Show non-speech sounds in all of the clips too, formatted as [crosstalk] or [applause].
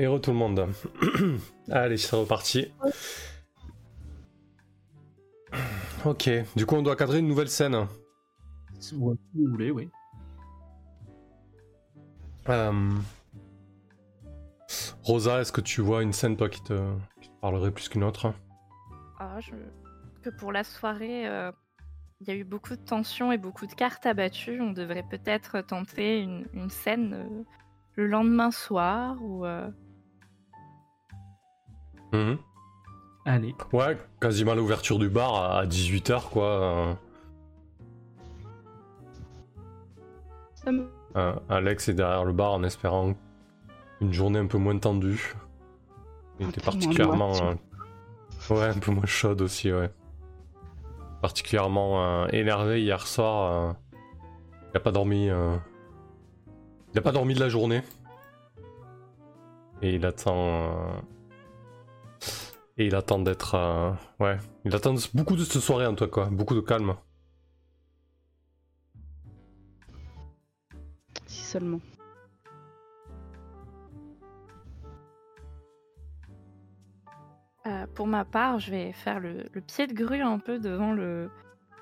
Héros tout le monde. [clears throat] Allez, c'est reparti. Ok, du coup on doit cadrer une nouvelle scène. Si vous voulez, oui. Euh, Rosa, est-ce que tu vois une scène toi qui te, qui te parlerait plus qu'une autre? Ah, je... que pour la soirée, euh, il y a eu beaucoup de tensions et beaucoup de cartes abattues. On devrait peut-être tenter une, une scène euh, le lendemain soir ou. Mhm. Allez. Ouais, quasiment l'ouverture du bar à 18h quoi. euh, Ça me- euh, Alex est derrière le bar en espérant une journée un peu moins tendue. Il Un était particulièrement. euh, ouais, un peu moins chaude aussi, ouais. Particulièrement euh, énervé hier soir. euh, il a pas dormi. euh, Il a pas dormi de la journée. Et il attend. Et il attend d'être. euh, Ouais. Il attend beaucoup de cette soirée en toi, quoi. Beaucoup de calme. Si seulement. Euh, pour ma part, je vais faire le, le pied de grue un peu devant le,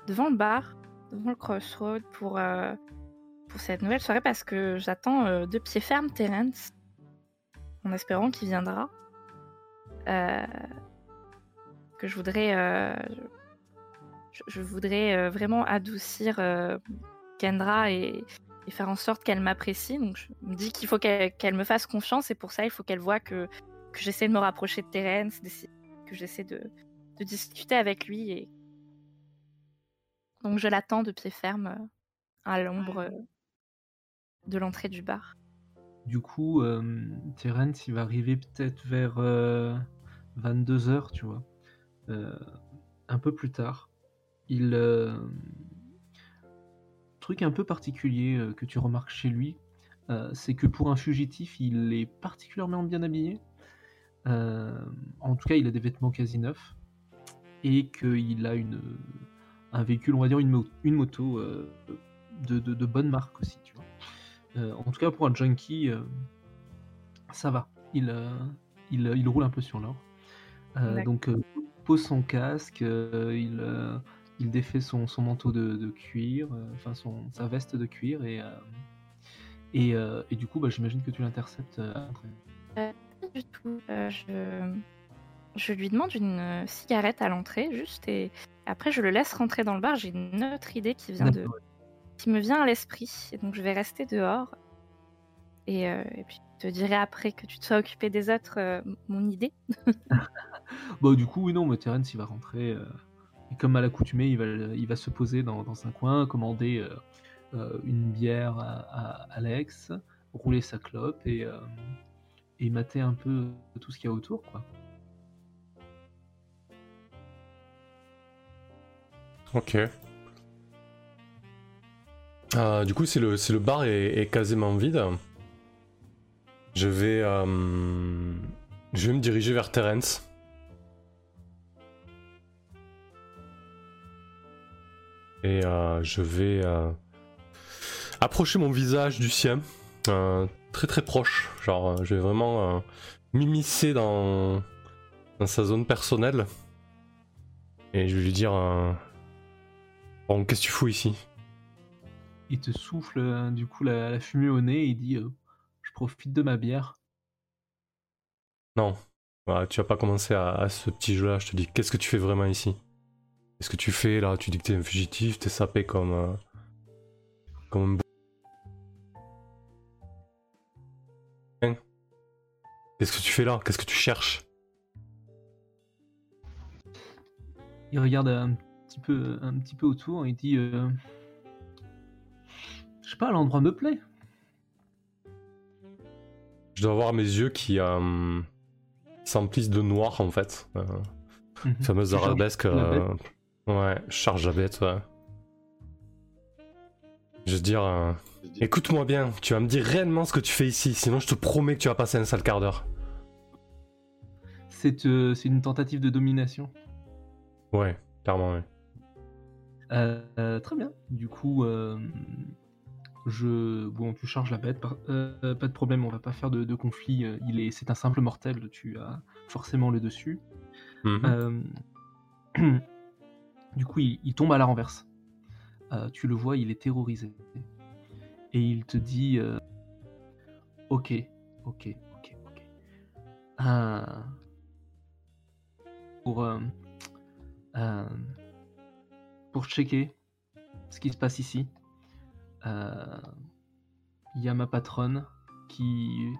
devant le bar, devant le crossroad pour, euh, pour cette nouvelle soirée parce que j'attends euh, de pied ferme Terence en espérant qu'il viendra. Euh, que je voudrais, euh, je, je voudrais euh, vraiment adoucir euh, Kendra et, et faire en sorte qu'elle m'apprécie. Donc je me dis qu'il faut qu'elle qu'elle me fasse confiance et pour ça il faut qu'elle voit que que j'essaie de me rapprocher de Terence, que j'essaie de, de discuter avec lui. Et... Donc je l'attends de pied ferme euh, à l'ombre euh, de l'entrée du bar. Du coup, euh, Terence, il va arriver peut-être vers 22h, tu vois. Euh, un peu plus tard. Il. euh, Truc un peu particulier euh, que tu remarques chez lui, c'est que pour un fugitif, il est particulièrement bien habillé. En tout cas, il a des vêtements quasi neufs. Et qu'il a une, un véhicule, on va dire une, mo- une moto euh, de, de- de bonne marque aussi, tu vois. Euh, en tout cas, pour un junkie, euh, ça va. Il, il, il roule un peu sur l'or. Donc, pose son casque, euh, il, euh, il défait son, son manteau de, de cuir, euh, enfin son, sa veste de cuir, et, et, et du coup, bah, j'imagine que tu l'interceptes. Pas du tout. Je... je lui demande une cigarette à l'entrée, juste, et après je le laisse rentrer dans le bar. J'ai une autre idée qui vient de, qui me vient à l'esprit, et donc je vais rester dehors. Et, euh, et puis je te dirai après que tu te sois occupé des autres euh, mon idée. [laughs] [laughs] Bon, du coup, oui, non, mais Terence, il va rentrer. euh, et comme à l'accoutumée, il va, il va se poser dans, un coin, commander euh, euh, une bière à, Alex, rouler sa clope et, et mater un peu tout ce qu'il y a autour, quoi. Ok. Du coup, si le, le bar est, quasiment vide, je vais, je vais me diriger vers Terence. Et euh, je vais euh, approcher mon visage du sien, euh, très très proche. Genre, je vais vraiment m'immiscer dans, dans sa zone personnelle. Et je vais lui dire... Bon, qu'est-ce que tu fous ici? Il te souffle du coup la, la fumée au nez et il dit euh, Je profite de ma bière. Non, Voilà, tu vas pas commencer à, à ce petit jeu-là. Je te dis, qu'est-ce que tu fais vraiment ici? Qu'est-ce que tu fais là? Tu dis que t'es un fugitif, t'es sapé comme. euh, comme un. Qu'est-ce que tu fais là? Qu'est-ce que tu cherches? Il regarde un petit peu, un petit peu autour et il dit euh, Je sais pas, l'endroit me plaît. Je dois avoir mes yeux qui euh, s'emplissent de noir en fait. Euh, Mhm. fameuse arabesque. euh. Ouais, je charge la bête, ouais. Je veux dire, euh, écoute-moi bien, tu vas me dire réellement ce que tu fais ici, sinon je te promets que tu vas passer un sale quart d'heure. C'est euh, une tentative de domination. Ouais, clairement, ouais. Euh, très bien. Du coup, je bon, tu charges la bête, pas de problème, on va pas faire de, de conflit. Il est, c'est un simple mortel, tu as forcément le dessus. Mhm. [clears throat] Du coup, il, tombe à la renverse. Euh, tu le vois, il est terrorisé. Et il te dit euh, Ok, ok, ok, ok. Euh, pour, pour checker ce qui se passe ici, il y a ma patronne qui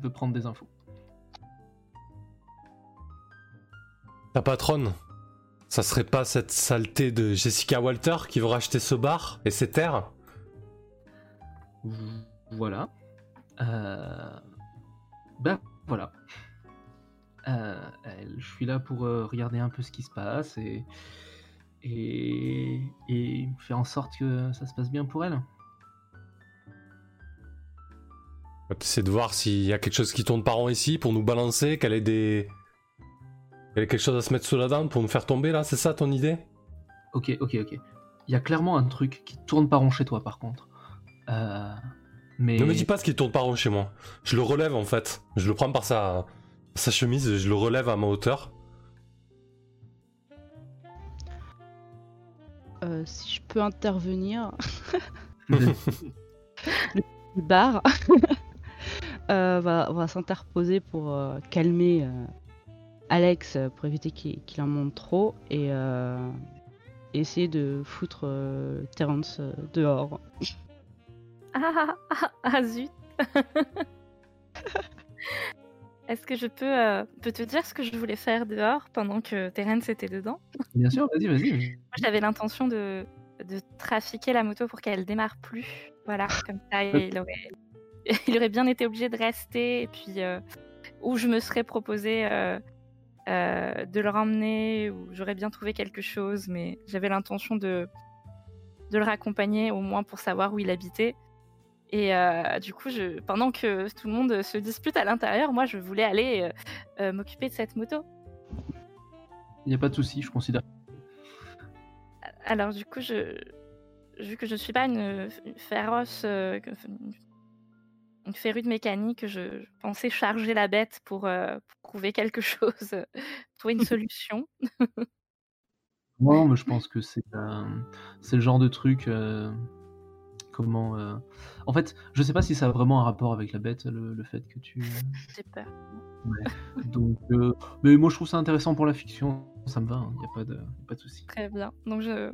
veut prendre des infos. Ta patronne, ça serait pas cette saleté de Jessica Walter qui veut racheter ce bar et ses terres? Voilà. Euh... Ben voilà. Euh, je suis là pour euh, regarder un peu ce qui se passe et, et, et faire en sorte que ça se passe bien pour elle. Va essayer de voir s'il y a quelque chose qui tourne pas rond ici pour nous balancer, qu'elle ait des. Qu'elle ait quelque chose à se mettre sous la dent pour nous faire tomber là, c'est ça ton idée? Ok, ok, ok. Il y a clairement un truc qui tourne pas rond chez toi par contre. Euh, mais Ne me dis pas ce qui tourne pas rond chez moi. Je le relève en fait. Je le prends par sa, sa chemise, et je le relève à ma hauteur. Euh, si je peux intervenir, [laughs] le bar [laughs] euh, va, va s'interposer pour euh, calmer euh, Alex euh, pour éviter qu'il en monte trop et euh, essayer de foutre euh, Terrence euh, dehors. Ah, ah, ah, ah, zut [laughs] Est-ce que je peux, euh, peux te dire ce que je voulais faire dehors pendant que Terence était dedans? Bien sûr, vas-y, vas-y. Moi, j'avais l'intention de, de trafiquer la moto pour qu'elle démarre plus. Voilà, comme ça, il aurait, [laughs] il aurait bien été obligé de rester. Et puis, euh, ou je me serais proposé euh, euh, de le ramener, ou j'aurais bien trouvé quelque chose, mais j'avais l'intention de, de le raccompagner, au moins pour savoir où il habitait. Et euh, du coup, je, pendant que tout le monde se dispute à l'intérieur, moi, je voulais aller euh, m'occuper de cette moto. Il n'y a pas de souci, je considère. Alors du coup, je, vu que je ne suis pas une, féroce, une, une férue de mécanique, je, je pensais charger la bête pour, euh, pour trouver quelque [laughs] chose, euh, trouver une [laughs] solution. Non, mais je [laughs] pense que c'est euh, c'est le genre de truc. euh, comment. En fait, je sais pas si ça a vraiment un rapport avec la bête, le, le fait que tu. J'ai peur. Donc, mais moi je trouve ça intéressant pour la fiction, ça me va, il n'y a pas de, pas de souci. Très bien. Donc je,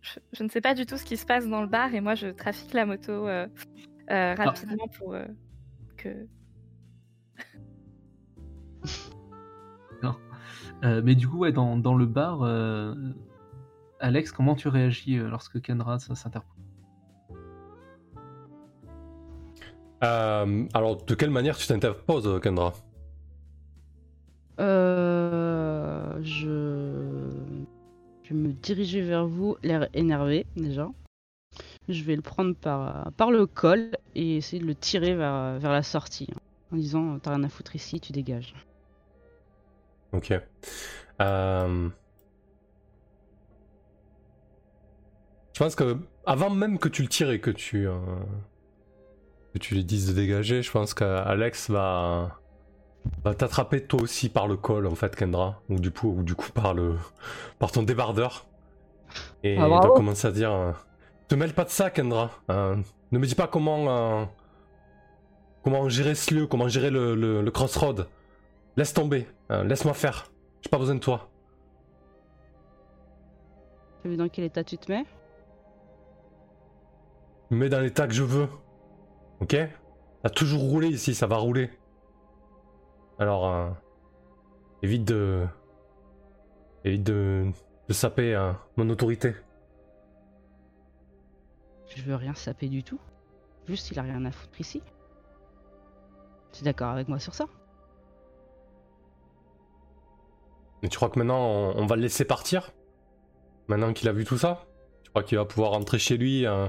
je, je ne sais pas du tout ce qui se passe dans le bar et moi je trafique la moto euh, euh, rapidement pour euh, que. [laughs] Euh, mais du coup, ouais, dans, dans le bar, euh, Alex, comment tu réagis euh, lorsque Kenra ça s'interpose Euh, alors, de quelle manière tu t'interposes, Kendra? Euh, je... je vais me diriger vers vous, l'air énervé déjà. Je vais le prendre par, par le col et essayer de le tirer vers, vers la sortie. En disant, t'as rien à foutre ici, tu dégages. Ok. Euh, Je pense que avant même que tu le tires et que tu euh, que tu lui dises de dégager, je pense qu'Alex va va t'attraper toi aussi par le col en fait, Kendra, ou du coup ou du coup par le par ton débardeur et Ah, il va commencer à dire euh, te mêle pas de ça, Kendra. Euh, ne me dis pas comment euh, comment gérer ce lieu, comment gérer le, le- le crossroad. Laisse tomber, euh, laisse-moi faire. J'ai pas besoin de toi. T'as vu dans quel état tu te mets? Je me mets dans l'état que je veux. Ok? Ça a toujours roulé ici, ça va rouler. Alors, évite de. Évite de. de saper mon autorité. Je veux rien saper du tout. Juste, il a rien à foutre ici. Tu es d'accord avec moi sur ça Et tu crois que maintenant on, va le laisser partir? Maintenant qu'il a vu tout ça? Tu crois qu'il va pouvoir rentrer chez lui euh,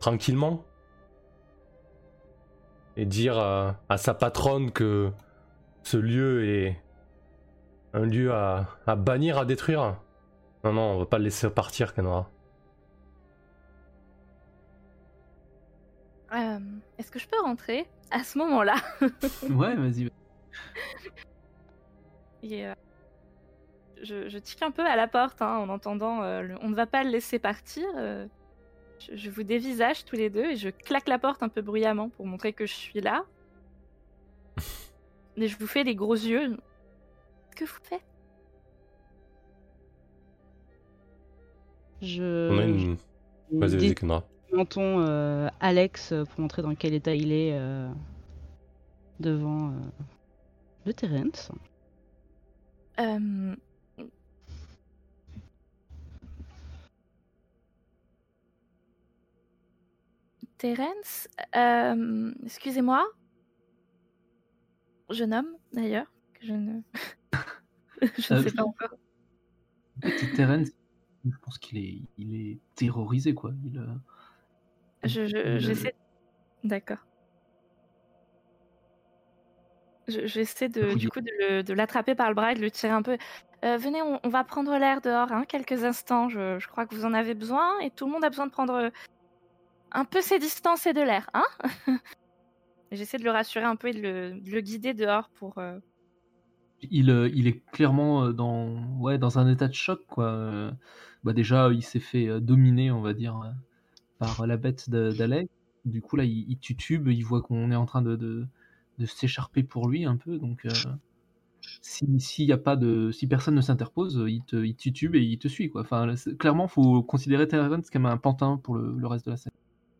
tranquillement? Et dire à sa patronne que ce lieu est un lieu à, bannir, à détruire? Non, non, on va pas le laisser partir, Kenra. Euh, Est-ce que je peux rentrer à ce moment-là? [laughs] Ouais, vas-y. Et, euh, je, je tique un peu à la porte hein, en entendant euh, le- on ne va pas le laisser partir. euh, je, je vous dévisage tous les deux et je claque la porte un peu bruyamment pour montrer que je suis là. [laughs] Et je vous fais des gros yeux. Que vous faites? Je. On a une. je Vas-y, dis vas-y, Menton euh, Alex euh, pour montrer dans quel état il est euh, devant euh, le Terence. Euh, Terence, euh, excusez-moi. Jeune homme, d'ailleurs, que je ne. [laughs] je ne Euh, sais pas encore. Petit Terence, je pense qu'il est, il est terrorisé, quoi. Il, euh, Je, je- j'essaie. D'accord. Je- J'essaie de, Oui. du coup de, l'attraper par le bras et de le tirer un peu. Euh, venez, on, on va prendre l'air dehors, hein, quelques instants. Je, je crois que vous en avez besoin et tout le monde a besoin de prendre un peu ses distances et de l'air, hein? [laughs] J'essaie de le rassurer un peu et de le, de le guider dehors pour. euh, il, euh, il est clairement dans, ouais, dans un état de choc, quoi. Bah déjà, il s'est fait dominer, on va dire, par la bête de- d'Alex. Du coup, là, il, il tutube, il voit qu'on est en train de, de, de s'écharper pour lui un peu. Donc, euh, si, s'il y a pas de, si personne ne s'interpose, il te, il titube et il te suit, quoi. Enfin, clairement, faut considérer Terrence comme un pantin pour le, le reste de la scène.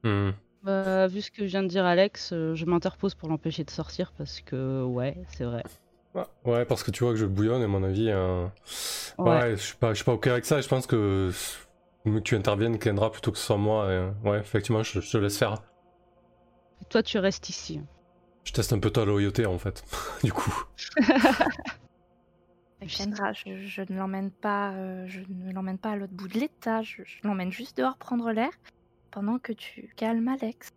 Hmm. Bah, vu ce que vient de dire Alex, euh, je m'interpose pour l'empêcher de sortir parce que, ouais, c'est vrai. Ouais, parce que tu vois que je bouillonne, et à mon avis. euh, Ouais, Ouais. je suis pas, je suis pas ok avec ça. et Je pense que que tu interviennes, Kendra, plutôt que ce soit moi. et, Ouais, effectivement, je, je te laisse faire. Toi, tu restes ici. Je teste un peu ta loyauté en fait. [laughs] du coup. [laughs] Kendra, je, je ne l'emmène pas, euh, je ne l'emmène pas à l'autre bout de l'état. Je, je l'emmène juste dehors prendre l'air pendant que tu calmes Alex.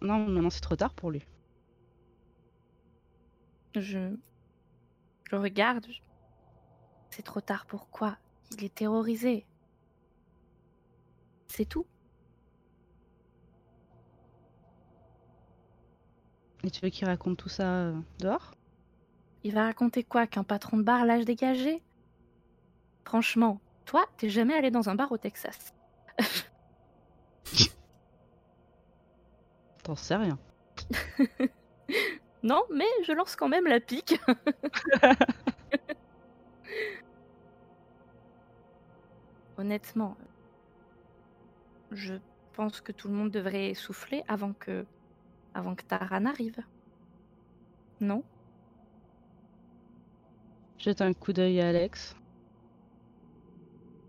Non, maintenant c'est trop tard pour lui. Je, je regarde. C'est trop tard. Pourquoi Il est terrorisé. C'est tout. Et tu veux qu'il raconte tout ça euh, dehors? Il va raconter quoi? Qu'un patron de bar lâche dégagé Franchement, toi, t'es jamais allé dans un bar au Texas. [laughs] T'en sais rien. [laughs] Non, mais je lance quand même la pique. [laughs] Honnêtement, je pense que tout le monde devrait souffler avant que, avant que Tara n'arrive. Non? Jette un coup d'œil à Alex.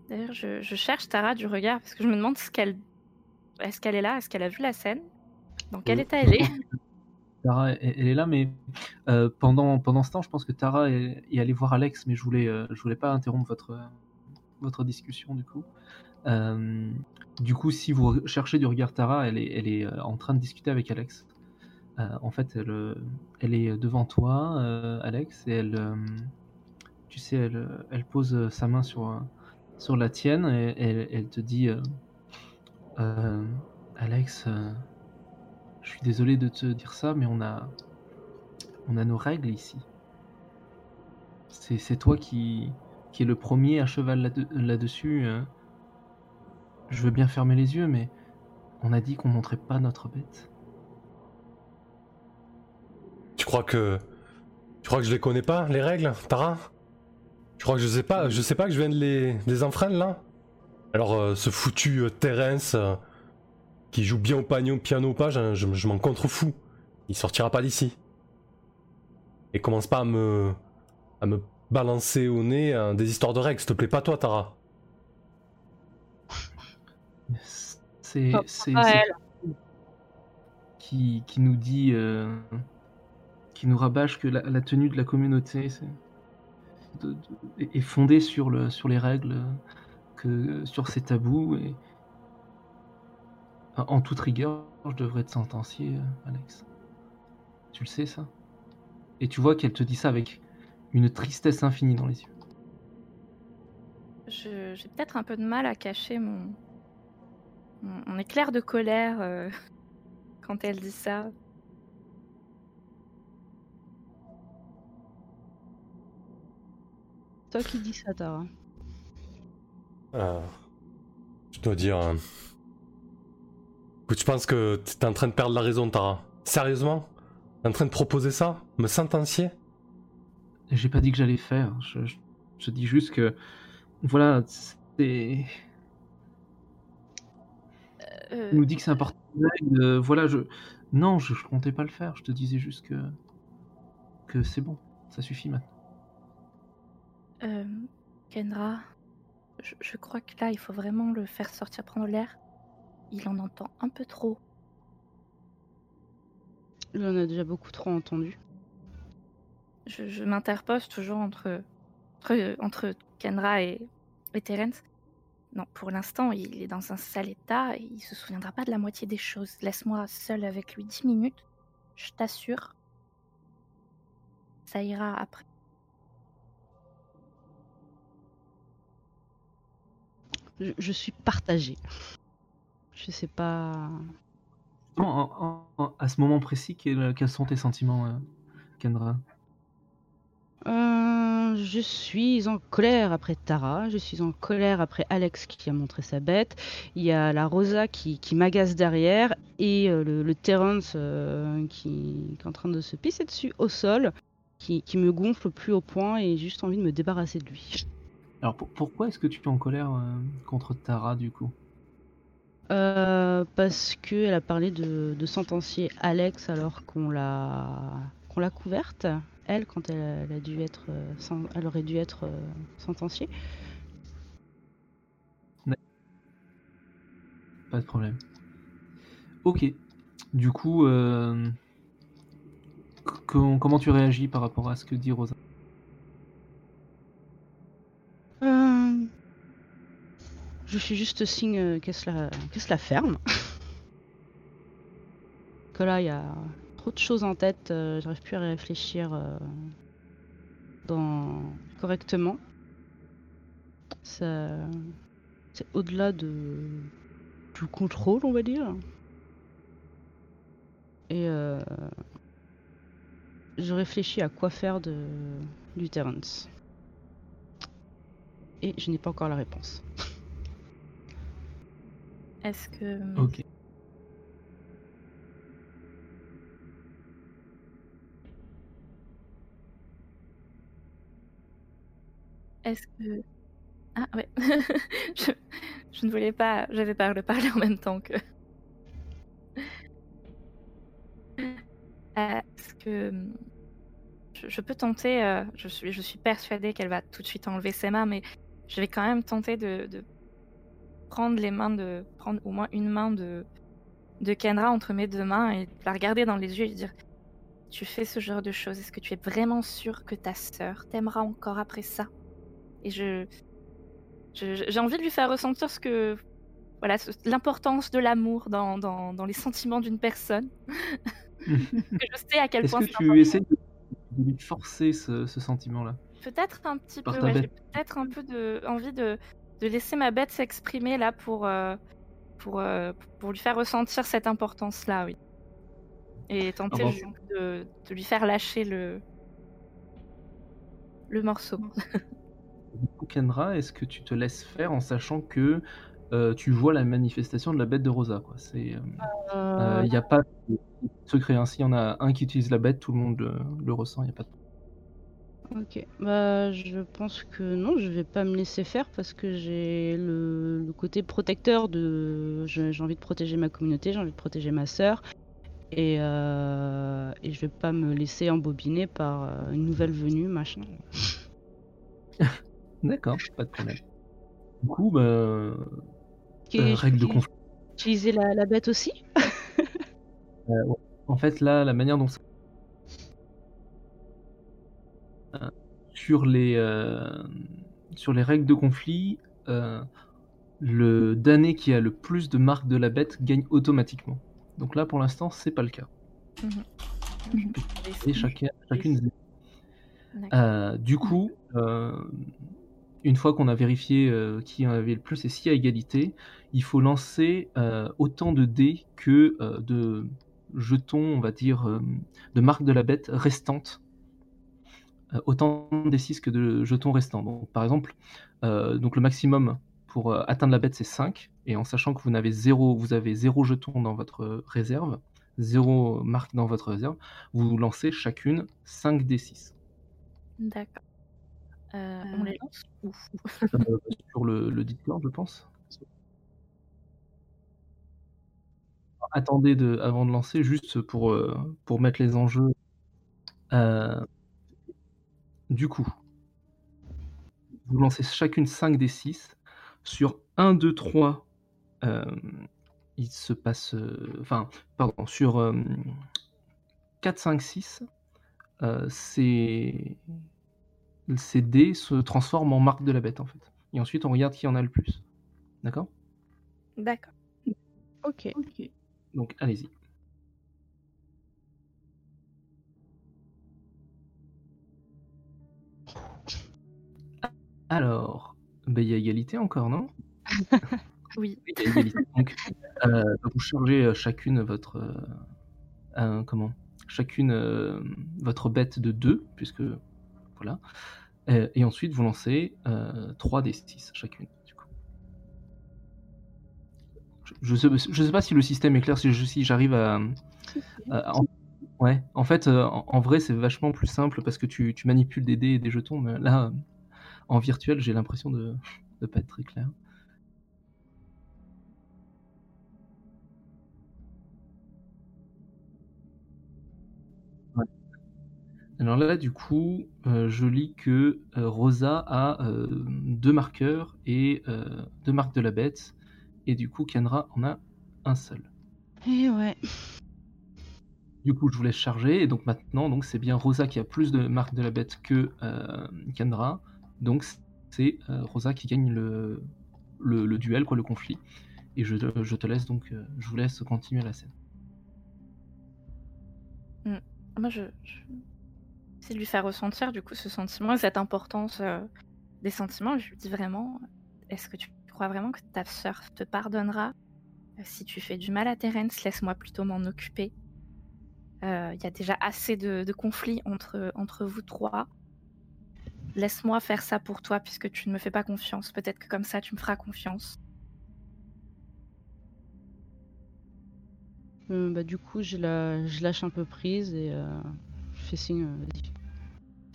D'ailleurs, je, je cherche Tara du regard parce que je me demande ce qu'elle, est-ce qu'elle est là, est-ce qu'elle a vu la scène, dans quel Euh, état elle est? [laughs] Tara, elle, elle est là, mais euh, pendant, pendant ce temps, je pense que Tara est, est allée voir Alex, mais je voulais, euh, je voulais pas interrompre votre, votre discussion du coup. Euh, du coup, si vous cherchez du regard Tara, elle est, elle est euh, en train de discuter avec Alex. Euh, en fait, elle, elle est devant toi, Alex, et elle, tu sais, elle, elle pose sa main sur, sur la tienne et elle, elle te dit, Alex. je suis désolé de te dire ça, mais on a, on a nos règles ici. C'est toi qui, qui est le premier à cheval là-de- là-dessus. hein. Je veux bien fermer les yeux, mais on a dit qu'on montrait pas notre bête. Tu crois que. Tu crois que je les connais pas, les règles, Tara? Tu crois que je sais pas, je sais pas que je viens de les, enfreindre là? Alors, euh, ce foutu euh, Terence euh, qui joue bien au piano, piano ou pas, je m'en contrefous. Il sortira pas d'ici. Et commence pas à me. à me balancer au nez des histoires de règles, s'il te plaît, pas toi, Tara. C'est, c'est, qui, qui nous dit, euh, qui nous rabâche que la, la tenue de la communauté c'est- de- de- est fondée sur, le, sur les règles, que, sur ces tabous. Et, en en toute rigueur, je devrais te sentencier, euh, Alex. Tu le sais, ça? Et tu vois qu'elle te dit ça avec une tristesse infinie dans les yeux. Je- J'ai peut-être un peu de mal à cacher mon, on, on éclaire de colère euh, [laughs] quand elle dit ça. Toi qui dis ça, Tara. Euh, je dois dire. euh, Écoute, je pense que t'es en train de perdre la raison, Tara. Sérieusement? T'es en train de proposer ça? Me sentencier? J'ai pas dit que j'allais faire. Je, je- je dis juste que. Voilà, c'est. Euh, Tu nous dis que c'est important. euh, voilà, je. Non, je, je comptais pas le faire. Je te disais juste que. Que c'est bon. Ça suffit maintenant. euh, Kendra, je, je crois que là, il faut vraiment le faire sortir prendre l'air. Il en entend un peu trop. Il en a déjà beaucoup trop entendu. Je, je m'interpose toujours entre, entre, entre Kendra et, et Terence. Non, pour l'instant, il est dans un sale état et il se souviendra pas de la moitié des choses. Laisse-moi seule avec lui 10 minutes, je t'assure. Ça ira après. Je, je suis partagée. Je sais pas. En- en- en- à ce moment précis, quels, quels sont tes sentiments, euh, Kendra? Euh, je suis en colère après Tara, je suis en colère après Alex qui a montré sa bête, il y a la Rosa qui, qui m'agace derrière et euh, le, le Terrence euh, qui, qui est en train de se pisser dessus au sol, qui, qui me gonfle au plus haut point et j'ai juste envie de me débarrasser de lui. Alors pour- pourquoi est-ce que tu es en colère euh, contre Tara du coup? Euh, parce qu'elle a parlé de, de sentencier Alex alors qu'on l'a qu'on l'a couverte, elle, quand elle, a- elle a dû être, euh, sen- elle aurait dû être euh, sentenciée. Pas de problème. Ok. Du coup, euh, comment tu réagis par rapport à ce que dit Rosa? Euh, Je suis juste signe qu'elle se, la... se la ferme. [laughs] que là, il y a trop de choses en tête, euh, j'arrive plus à réfléchir euh, dans... correctement. Ça... C'est au-delà de... du contrôle, on va dire. Et euh, je réfléchis à quoi faire de... du. Et je n'ai pas encore la réponse. Est-ce que. Ok. Est-ce que. Ah ouais. [laughs] je, je ne voulais pas. J'avais peur de parler en même temps que. [laughs] Est-ce que. Je, peux tenter. euh, je, suis, je suis persuadée qu'elle va tout de suite enlever ses mains, mais je vais quand même tenter de, de prendre les mains de. prendre au moins une main de. de Kendra entre mes deux mains et la regarder dans les yeux et dire Tu fais ce genre de choses. Est-ce que tu es vraiment sûr que ta sœur t'aimera encore après ça? Et je, j'ai envie de lui faire ressentir ce que, voilà, ce- l'importance de l'amour dans, dans, dans les sentiments d'une personne. [laughs] que je sais à quel Est-ce point que c'est tu essaies de, de lui forcer ce, ce sentiment-là? Peut-être un petit par peu. ouais, j'ai peut-être un peu de envie de, de laisser ma bête s'exprimer là pour euh, pour euh, pour lui faire ressentir cette importance-là, oui. Et tenter bon. de, de lui faire lâcher le le morceau. [laughs] Du coup, Kendra, est-ce que tu te laisses faire en sachant que euh, tu vois la manifestation de la bête de Rosa quoi? C'est, euh, il n'y a pas de secret. Hein. S'il y en a un qui utilise la bête, tout le monde le, le ressent. Il y a pas de... Ok, bah je pense que non, je vais pas me laisser faire parce que j'ai le, le côté protecteur de. J'ai envie de protéger ma communauté, j'ai envie de protéger ma sœur. Et, euh, et je vais pas me laisser embobiner par euh, une nouvelle venue, machin. [laughs] D'accord, pas de problème. Du coup, bah, euh, règle de conflit. Utiliser la, la bête aussi [laughs] En fait, là, la manière dont ça... Euh, sur les euh, sur les règles de conflit, euh, le damné qui a le plus de marques de la bête gagne automatiquement. Donc là, pour l'instant, c'est pas le cas. Et chacun, chacune. Euh, du coup, euh, une fois qu'on a vérifié euh, qui en avait le plus et si à égalité, il faut lancer euh, autant de dés que euh, de jetons, on va dire, de marques de la bête restantes. Euh, autant des 6 que de jetons restants. Donc, par exemple, donc le maximum pour atteindre la bête c'est 5, et en sachant que vous n'avez zéro, vous avez 0 jetons dans votre réserve, 0 marque dans votre réserve, vous lancez chacune 5 des 6. D'accord. Euh, on les lance ou Euh, sur le, le Discord, je pense. Attendez de, avant de lancer, juste pour, euh, pour mettre les enjeux. Euh, du coup, vous lancez chacune 5 des 6. Sur 1, 2, 3, euh, il se passe. euh, Enfin, pardon, sur euh, 4, 5, 6, euh, ces, dés se transforment en marque de la bête en fait. Et ensuite, on regarde qui en a le plus. D'accord? D'accord. Ok. Donc, allez-y. Alors, ben, il y a égalité encore, non? [laughs] Oui. Y a égalité. Donc, euh, vous chargez euh, chacune votre. euh, comment? Chacune euh, votre bête de 2, puisque. Voilà. Euh, et ensuite, vous lancez 3 des 6 chacune. Du coup. Je, je sais, pas si le système est clair, si j'arrive à. en- ouais, en fait, euh, en, vrai, c'est vachement plus simple parce que tu manipules des dés et des jetons, mais là, en virtuel, j'ai l'impression de ne pas être très clair. Alors là, du coup, euh, je lis que euh, Rosa a euh, deux marqueurs et deux marques de la bête, et du coup, Kenra en a un seul. Et ouais. Du coup, je vous laisse charger, et donc maintenant, donc c'est bien Rosa qui a plus de marques de la bête que Kendra, donc c'est Rosa qui gagne le, le, le duel, quoi, le conflit. Et je, je te laisse donc, je vous laisse continuer la scène. Moi, je, je... de lui faire ressentir du coup ce sentiment et cette importance euh, des sentiments. Je lui dis vraiment, est-ce que tu crois vraiment que ta sœur te pardonnera Euh, si tu fais du mal à Terence Laisse-moi plutôt m'en occuper? Euh, Il y a déjà assez de, conflits entre, entre vous trois. Laisse-moi faire ça pour toi puisque tu ne me fais pas confiance. Peut-être que comme ça tu me feras confiance. Euh, bah, du coup, je, la... je lâche un peu prise et euh, je fais signe.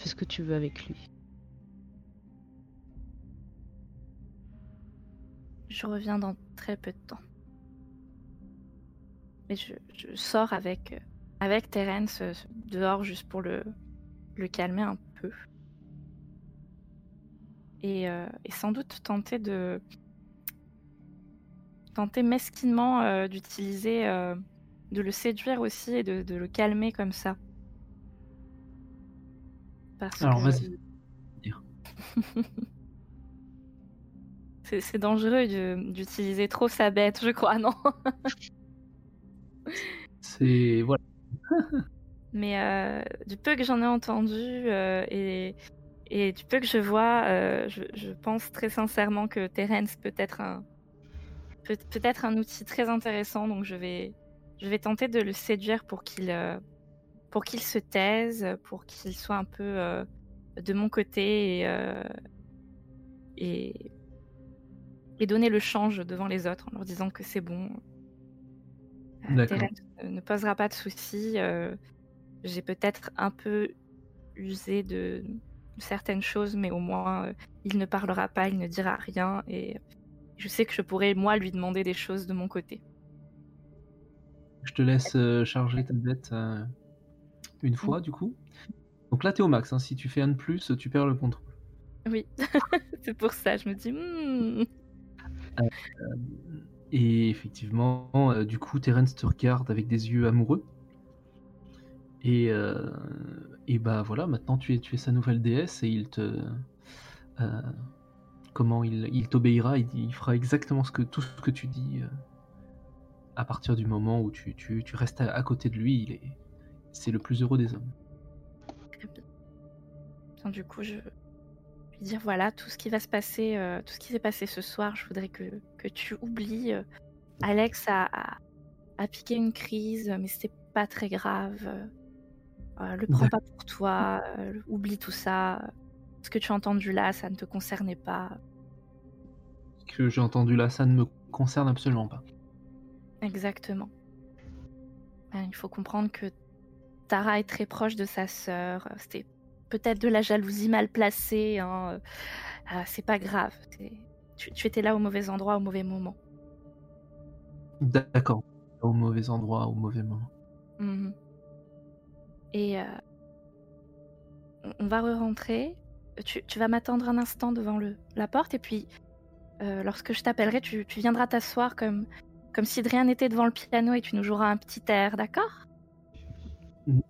Fais ce que tu veux avec lui. Je reviens dans très peu de temps. Mais je, sors avec, euh, avec Terence euh, dehors juste pour le, le calmer un peu. Et, euh, sans doute tenter de. tenter mesquinement d'utiliser. de le séduire aussi et de le calmer comme ça. Parce Alors, que- vas-y. C'est dangereux d'utiliser trop sa bête, je crois, non? C'est voilà. [laughs] Mais euh, du peu que j'en ai entendu euh, et, et du peu que je vois, euh, je, je pense très sincèrement que Terence peut être un peut, peut être un outil très intéressant. Donc je vais je vais tenter de le séduire pour qu'il pour qu'il se taise, pour qu'il soit un peu euh, de mon côté et, euh, et et donner le change devant les autres en leur disant que c'est bon. Euh, D'accord. Terence ne- posera pas de soucis. J'ai peut-être un peu usé de certaines choses, mais au moins euh, il ne parlera pas, il ne dira rien et je sais que je pourrais moi lui demander des choses de mon côté. Je te laisse euh, charger ta bête euh, une fois, du coup. Donc là, t'es au max. hein. Si tu fais un de plus, tu perds le contrôle. Oui, [laughs] c'est pour ça, je me dis, hmm, Et effectivement, euh, du coup, Terence te regarde avec des yeux amoureux. Et, euh, et bah voilà, maintenant tu es, tu es sa nouvelle déesse et il te. euh, comment il, il t'obéira, il, il fera exactement ce que, tout ce que tu dis. euh, à partir du moment où tu, tu, tu restes à, à côté de lui, il est, c'est le plus heureux des hommes. bien. Du coup, je lui dire voilà tout ce qui va se passer, euh, tout ce qui s'est passé ce soir. Je voudrais que, que tu oublies. euh, Alex a, a, a piqué une crise, mais c'était pas très grave. Euh, le prends pas pour toi. euh, oublie tout ça. Ce que tu as entendu là, ça ne te concernait pas. Ce que j'ai entendu là, ça ne me concerne absolument pas. Exactement. Ben, il faut comprendre que Tara est très proche de sa sœur. C'était peut-être de la jalousie mal placée. Hein. Euh, c'est pas grave. Tu, tu étais là au mauvais endroit au mauvais moment. D'accord. Au mauvais endroit, au mauvais moment. Mhm. Et euh, on- on va re-rentrer. Tu, tu vas m'attendre un instant devant le, la porte et puis euh, lorsque je t'appellerai, tu, tu viendras t'asseoir comme, comme si de rien n'était devant le piano et tu nous joueras un petit air, d'accord?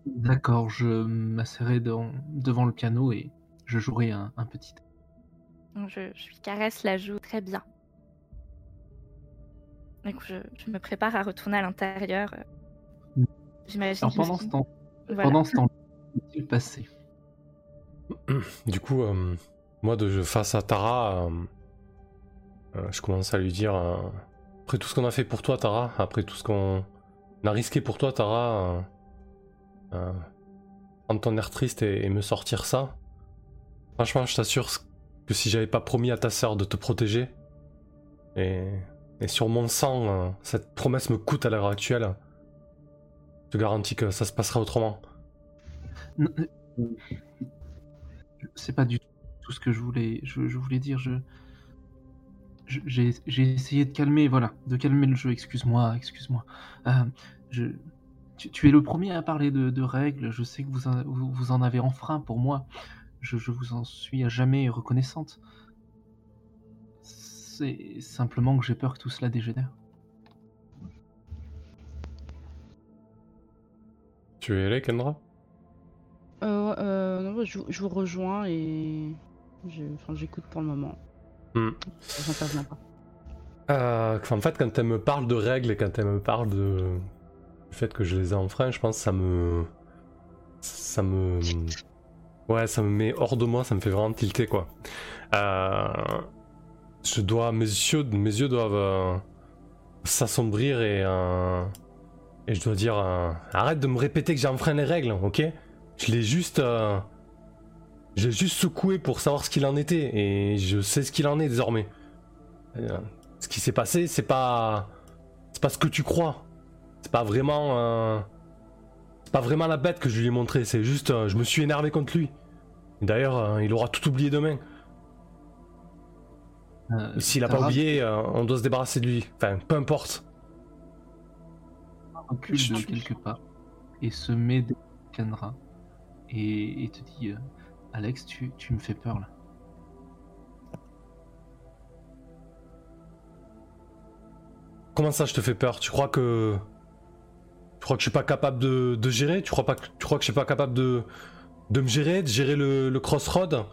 D'accord, je m'asserai devant le piano et je jouerai un, un petit. je, je lui caresse la joue très bien. Donc je, je me prépare à retourner à l'intérieur. Mm. J'imagine. Pendant je- ce temps, voilà. pendant ce temps, qu'est-il passé [clears throat] Du coup, euh, moi, de face à Tara, euh, euh, je commence à lui dire euh, après tout ce qu'on a fait pour toi, Tara, après tout ce qu'on a risqué pour toi, Tara, euh, prendre ton air triste et, me sortir ça. Franchement, je t'assure que si j'avais pas promis à ta sœur de te protéger, et, sur mon sang, euh, cette promesse me coûte à l'heure actuelle, je te garantis que ça se passera autrement. C'est pas du tout ce que je voulais, je, voulais dire. J'ai, essayé de calmer, voilà, de calmer le jeu. Excuse-moi, excuse-moi. Euh, tu, tu es le premier à parler de, de règles. Je sais que vous en, vous, en avez enfreint pour moi. Je, je vous en suis à jamais reconnaissante. C'est simplement que j'ai peur que tout cela dégénère. Tu es allé, Kendra? Euh, euh, non, je, je vous rejoins et j'écoute pour le moment. Hmm. J'interviens pas. Euh, en fait, quand elle me parle de règles et quand elle me parle de du fait que je les ai enfreints, je pense que ça me. Ça me. Ouais, ça me met hors de moi, ça me fait vraiment tilter quoi. Euh, Je dois. Mes yeux, mes yeux doivent euh, s'assombrir et. euh, Et je dois dire. Arrête de me répéter que j'ai enfreint les règles, ok? Je l'ai juste. J'ai juste secoué pour savoir ce qu'il en était et je sais ce qu'il en est désormais. Ce qui s'est passé, c'est pas. C'est pas ce que tu crois. C'est pas vraiment. euh, C'est pas vraiment la bête que je lui ai montré, c'est juste. euh, je me suis énervé contre lui. D'ailleurs, euh, il aura tout oublié demain. S'il a pas oublié, on doit se débarrasser de lui. Enfin, peu importe. recule de quelques pas et se met derrière Kendra et, et te dit Alex, tu, tu me fais peur là. Comment ça, je te fais peur? Tu crois que. Tu crois que je suis pas capable de, de gérer? Tu crois, pas que... tu crois que je suis pas capable de, de me gérer, de gérer le, le crossroad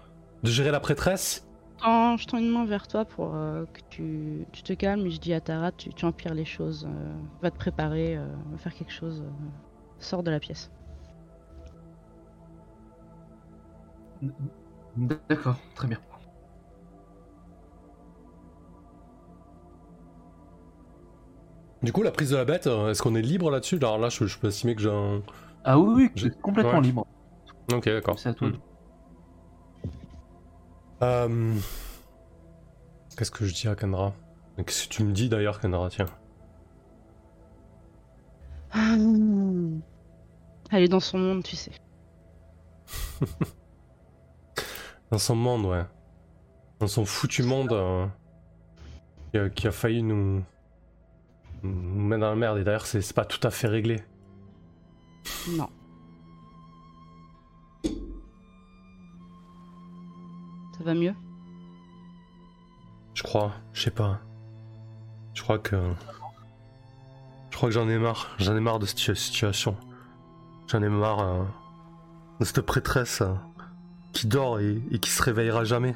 De gérer la prêtresse? Je tends une main vers toi pour euh, que tu, tu te calmes et je dis à Tara, tu, tu empires les choses. euh, va te préparer, euh, va faire quelque chose. euh, sors de la pièce. D'accord, très bien. Du coup, la prise de la bête, euh, est-ce qu'on est libre là-dessus Alors là, je, je peux estimer que j'ai un. Ah oui, oui, Je- complètement ouais. libre. Ok, d'accord. C'est à toi. Hmm. Euh, Qu'est-ce que je dis à Kendra Qu'est-ce que tu me dis d'ailleurs, Kendra Tiens. Elle est dans son monde, tu sais. [laughs] Dans son monde, ouais. Dans son foutu monde euh, qui, a, qui a failli nous. Nous mettre dans la merde. Et d'ailleurs, c'est c'est pas tout à fait réglé. Non. Ça va mieux? Je crois, je sais pas. Je crois que. Je crois que j'en ai marre. J'en ai marre de cette situation. J'en ai marre euh, de cette prêtresse euh, qui dort et, et qui se réveillera jamais.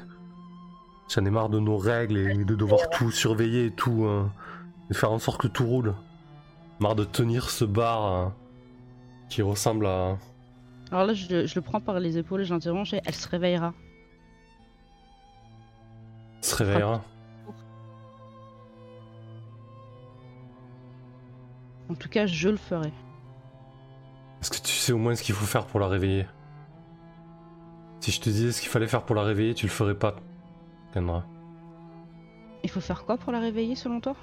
J'en ai marre de nos règles et de devoir tout surveiller et tout. euh, faire en sorte que tout roule. Marre de tenir ce bar euh, qui ressemble à. Alors là, je, le- je le prends par les épaules et j'interromps, et elle se réveillera. se réveillera. En tout cas, je le ferai. Est-ce que tu sais au moins ce qu'il faut faire pour la réveiller? Si je te disais ce qu'il fallait faire pour la réveiller, tu le ferais pas, Kendra. Il faut faire quoi pour la réveiller selon toi?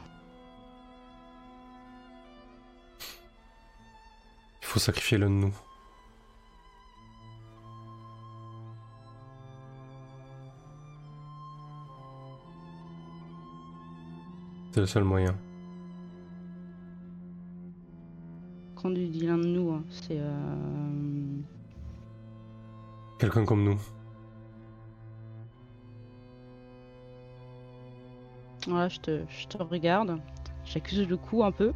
Faut sacrifier l'un de nous. C'est le seul moyen. Quand tu dis l'un de nous, hein, c'est. Euh... Quelqu'un comme nous. Voilà, je te, je te regarde. J'accuse le coup un peu.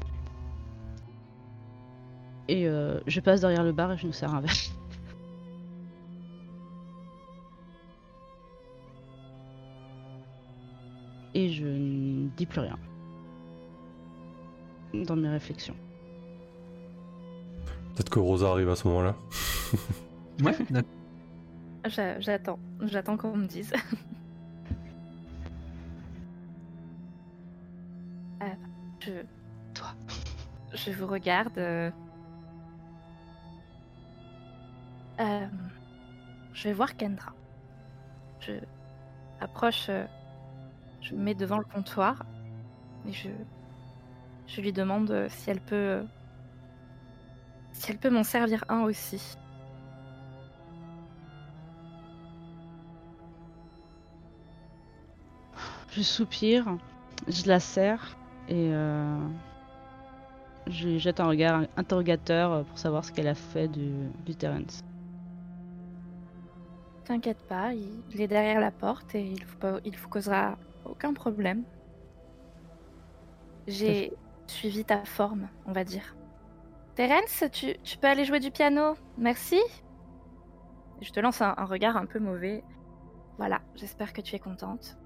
Et euh, je passe derrière le bar et je nous sers un verre. [laughs] Et je ne dis plus rien. Dans mes réflexions. Peut-être que Rosa arrive à ce moment-là. [laughs] Ouais, J'attends, j'attends qu'on me dise. [laughs] Euh, je... Toi. Je vous regarde. euh. Euh, Je vais voir Kendra. Je approche, euh, je me mets devant le comptoir et je, je lui demande euh, si elle peut, euh, si elle peut m'en servir un aussi. Je soupire, je la serre et euh, je lui jette un regard interrogateur pour savoir ce qu'elle a fait du, du Terrence. T'inquiète pas, il, il est derrière la porte et il vous, il vous causera aucun problème. J'ai suivi ta forme, on va dire. Terence, tu, tu peux aller jouer du piano, merci. Je te lance un, un regard un peu mauvais. Voilà, j'espère que tu es contente.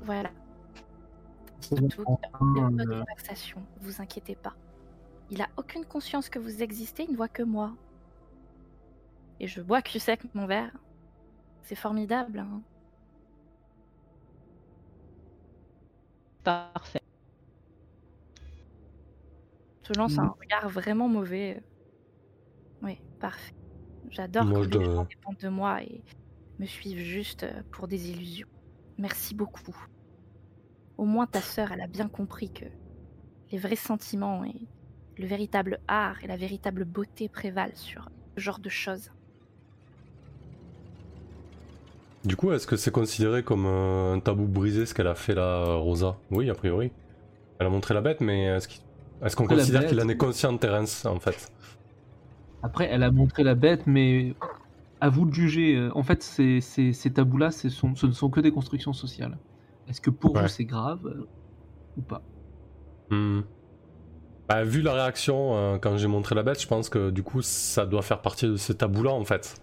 Voilà. Y a pas de Euh, conversation, vous inquiétez pas. Il a aucune conscience que vous existez, il ne voit que moi. Et je bois cul sec mon verre. C'est formidable. Hein. Parfait. Je te lance un regard vraiment mauvais. Oui, parfait. J'adore je les gens dépendent de moi et me suivent juste euh, pour des illusions. Merci beaucoup. Au moins ta sœur, elle a bien compris que les vrais sentiments et le véritable art et la véritable beauté prévalent sur ce genre de choses. Du coup, est-ce que c'est considéré comme euh, un tabou brisé ce qu'elle a fait là, Rosa? Oui, a priori. Elle a montré la bête, mais est-ce qu'on considère qu'il en est conscient, Terence, en fait? Après, elle a montré la bête, mais à vous de juger. Euh, En fait, ces, ces, ces tabous-là, ce, ne sont que des constructions sociales. Est-ce que pour Ouais. vous c'est grave euh, ou pas? Hmm. Bah, vu la réaction euh, quand j'ai montré la bête, je pense que du coup ça doit faire partie de ces tabous-là en fait.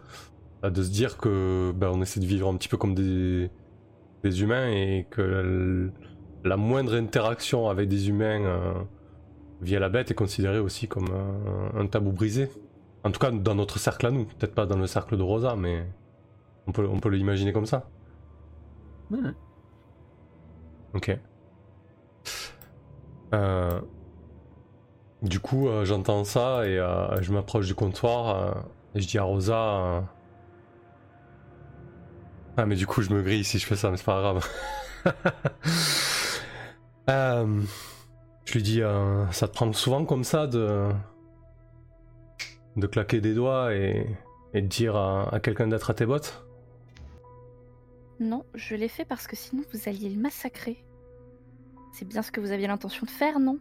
Euh, De se dire que bah, on essaie de vivre un petit peu comme des, des humains et que la moindre interaction avec des humains euh, via la bête est considérée aussi comme un, un tabou brisé. En tout cas dans notre cercle à nous, peut-être pas dans le cercle de Rosa, mais on peut, on peut l'imaginer comme ça. Ok. Euh, Du coup, euh, j'entends ça et je m'approche du comptoir et je dis à Rosa. Ah, mais du coup, je me grille si je fais ça, mais c'est pas grave. [laughs] Euh, Je lui dis euh, Ça te prend souvent comme ça de. de claquer des doigts et, et de dire à, à quelqu'un d'être à tes bottes? Non, je l'ai fait parce que sinon vous alliez le massacrer. C'est bien ce que vous aviez l'intention de faire, non?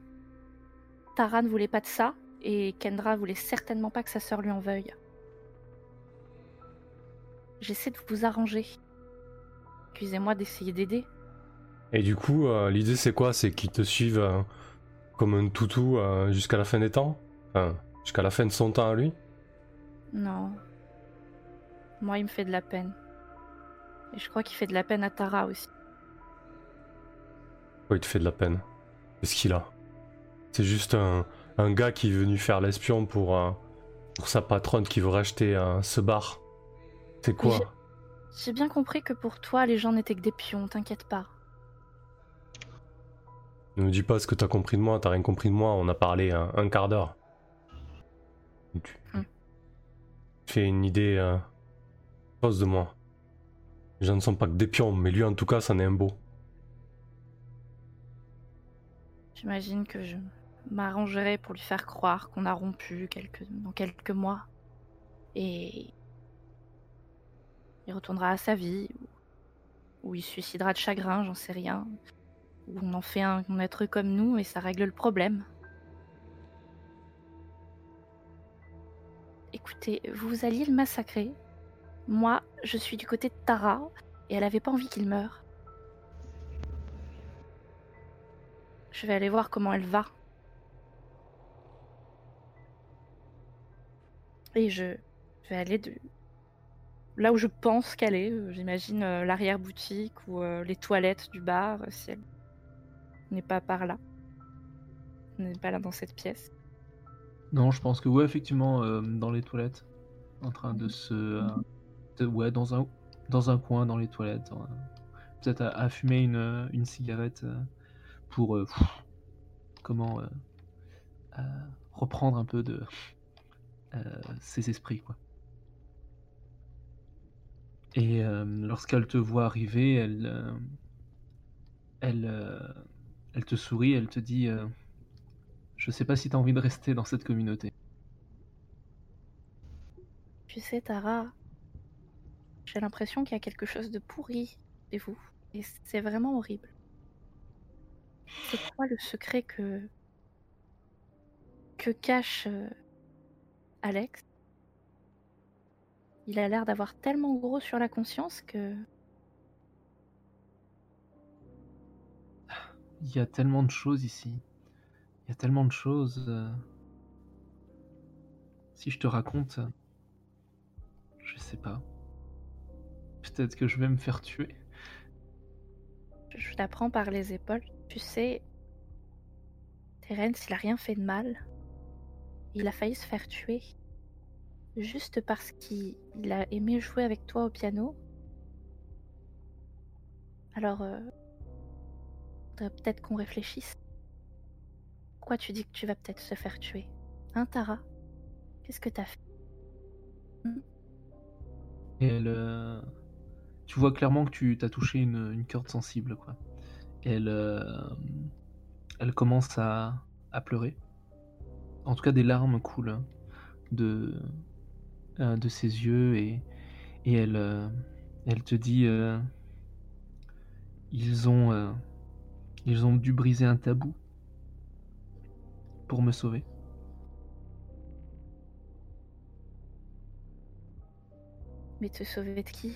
Tara ne voulait pas de ça, et Kendra voulait certainement pas que sa sœur lui en veuille. J'essaie de vous arranger. Excusez-moi d'essayer d'aider. Et du coup, euh, l'idée c'est quoi? C'est qu'ils te suivent euh, comme un toutou euh, jusqu'à la fin des temps? Enfin, jusqu'à la fin de son temps à lui? Non. Moi, il me fait de la peine. Et je crois qu'il fait de la peine à Tara aussi. Ouais, il te fait de la peine? Qu'est-ce qu'il a? C'est juste un, un gars qui est venu faire l'espion pour, euh, pour sa patronne qui veut racheter ce bar. C'est quoi? J'ai bien compris que pour toi, les gens n'étaient que des pions, t'inquiète pas. Ne me dis pas ce que t'as compris de moi, t'as rien compris de moi, on a parlé un, un quart d'heure. Tu Hmm. fais une idée euh, fausse de moi. Les gens ne sont pas que des pions, mais lui en tout cas, c'en est un beau. J'imagine que je m'arrangerai pour lui faire croire qu'on a rompu quelques... dans quelques mois. Et il retournera à sa vie, ou, il suicidera de chagrin, j'en sais rien. Ou on en fait un, un être comme nous et ça règle le problème. Écoutez, vous alliez le massacrer. Moi, je suis du côté de Tara et elle avait pas envie qu'il meure. Je vais aller voir comment elle va. Et je vais aller de là où je pense qu'elle est. euh, J'imagine euh, l'arrière-boutique ou euh, les toilettes du bar, si elle n'est pas par là. Elle n'est pas là dans cette pièce. Non, je pense que ouais, effectivement, dans les toilettes, en train de se, ouais, dans un, dans un coin dans les toilettes, peut-être à, fumer une, une cigarette pour, comment, reprendre un peu de ses esprits, quoi. Et euh, lorsqu'elle te voit arriver, elle, euh, euh, elle te sourit, elle te dit. je sais pas si t'as envie de rester dans cette communauté. Tu sais, Tara, j'ai l'impression qu'il y a quelque chose de pourri chez vous. Et c'est vraiment horrible. C'est quoi le secret que. que cache Alex? Il a l'air d'avoir tellement gros sur la conscience que. Il y a tellement de choses ici. Il y a tellement de choses. euh, Si je te raconte, je sais pas. Peut-être que je vais me faire tuer. Je t'apprends par les épaules. Tu sais, Terence, il a rien fait de mal. Il a failli se faire tuer. Juste parce qu'il il a aimé jouer avec toi au piano. Alors, euh, peut-être qu'on réfléchisse. Pourquoi tu dis que tu vas peut-être se faire tuer? Hein, Tara? Qu'est-ce que t'as fait? Et elle, euh, tu vois clairement que tu t'as touché une, corde sensible, quoi. Elle, euh, elle commence à, à pleurer. En tout cas, des larmes coulent hein, de, euh, de ses yeux et, et elle, euh, elle te dit, euh, ils ont, ils ont dû briser un tabou pour me sauver. Mais te sauver de qui?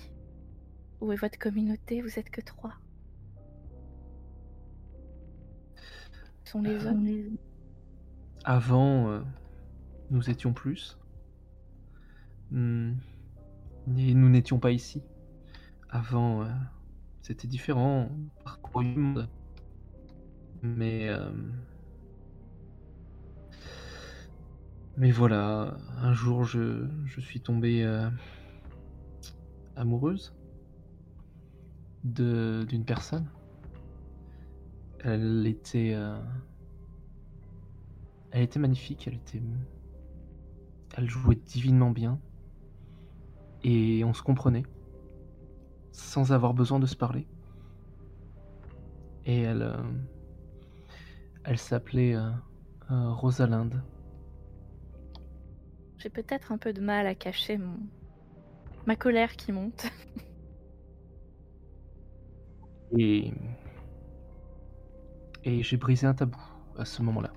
Où est votre communauté? Vous êtes que trois. Sont les hommes? Avant, nous étions plus. Hmm, nous n'étions pas ici. Avant, euh, c'était différent. on parcourait le monde. Mais. euh, Mais voilà, un jour je, suis tombée euh, amoureuse d'une personne. Elle était. elle était magnifique, elle était. Elle jouait divinement bien. Et on se comprenait. Sans avoir besoin de se parler. Et elle. euh, elle s'appelait euh, euh, Rosalinde. J'ai peut-être un peu de mal à cacher mon... ma colère qui monte. [laughs] Et. Et j'ai brisé un tabou à ce moment-là.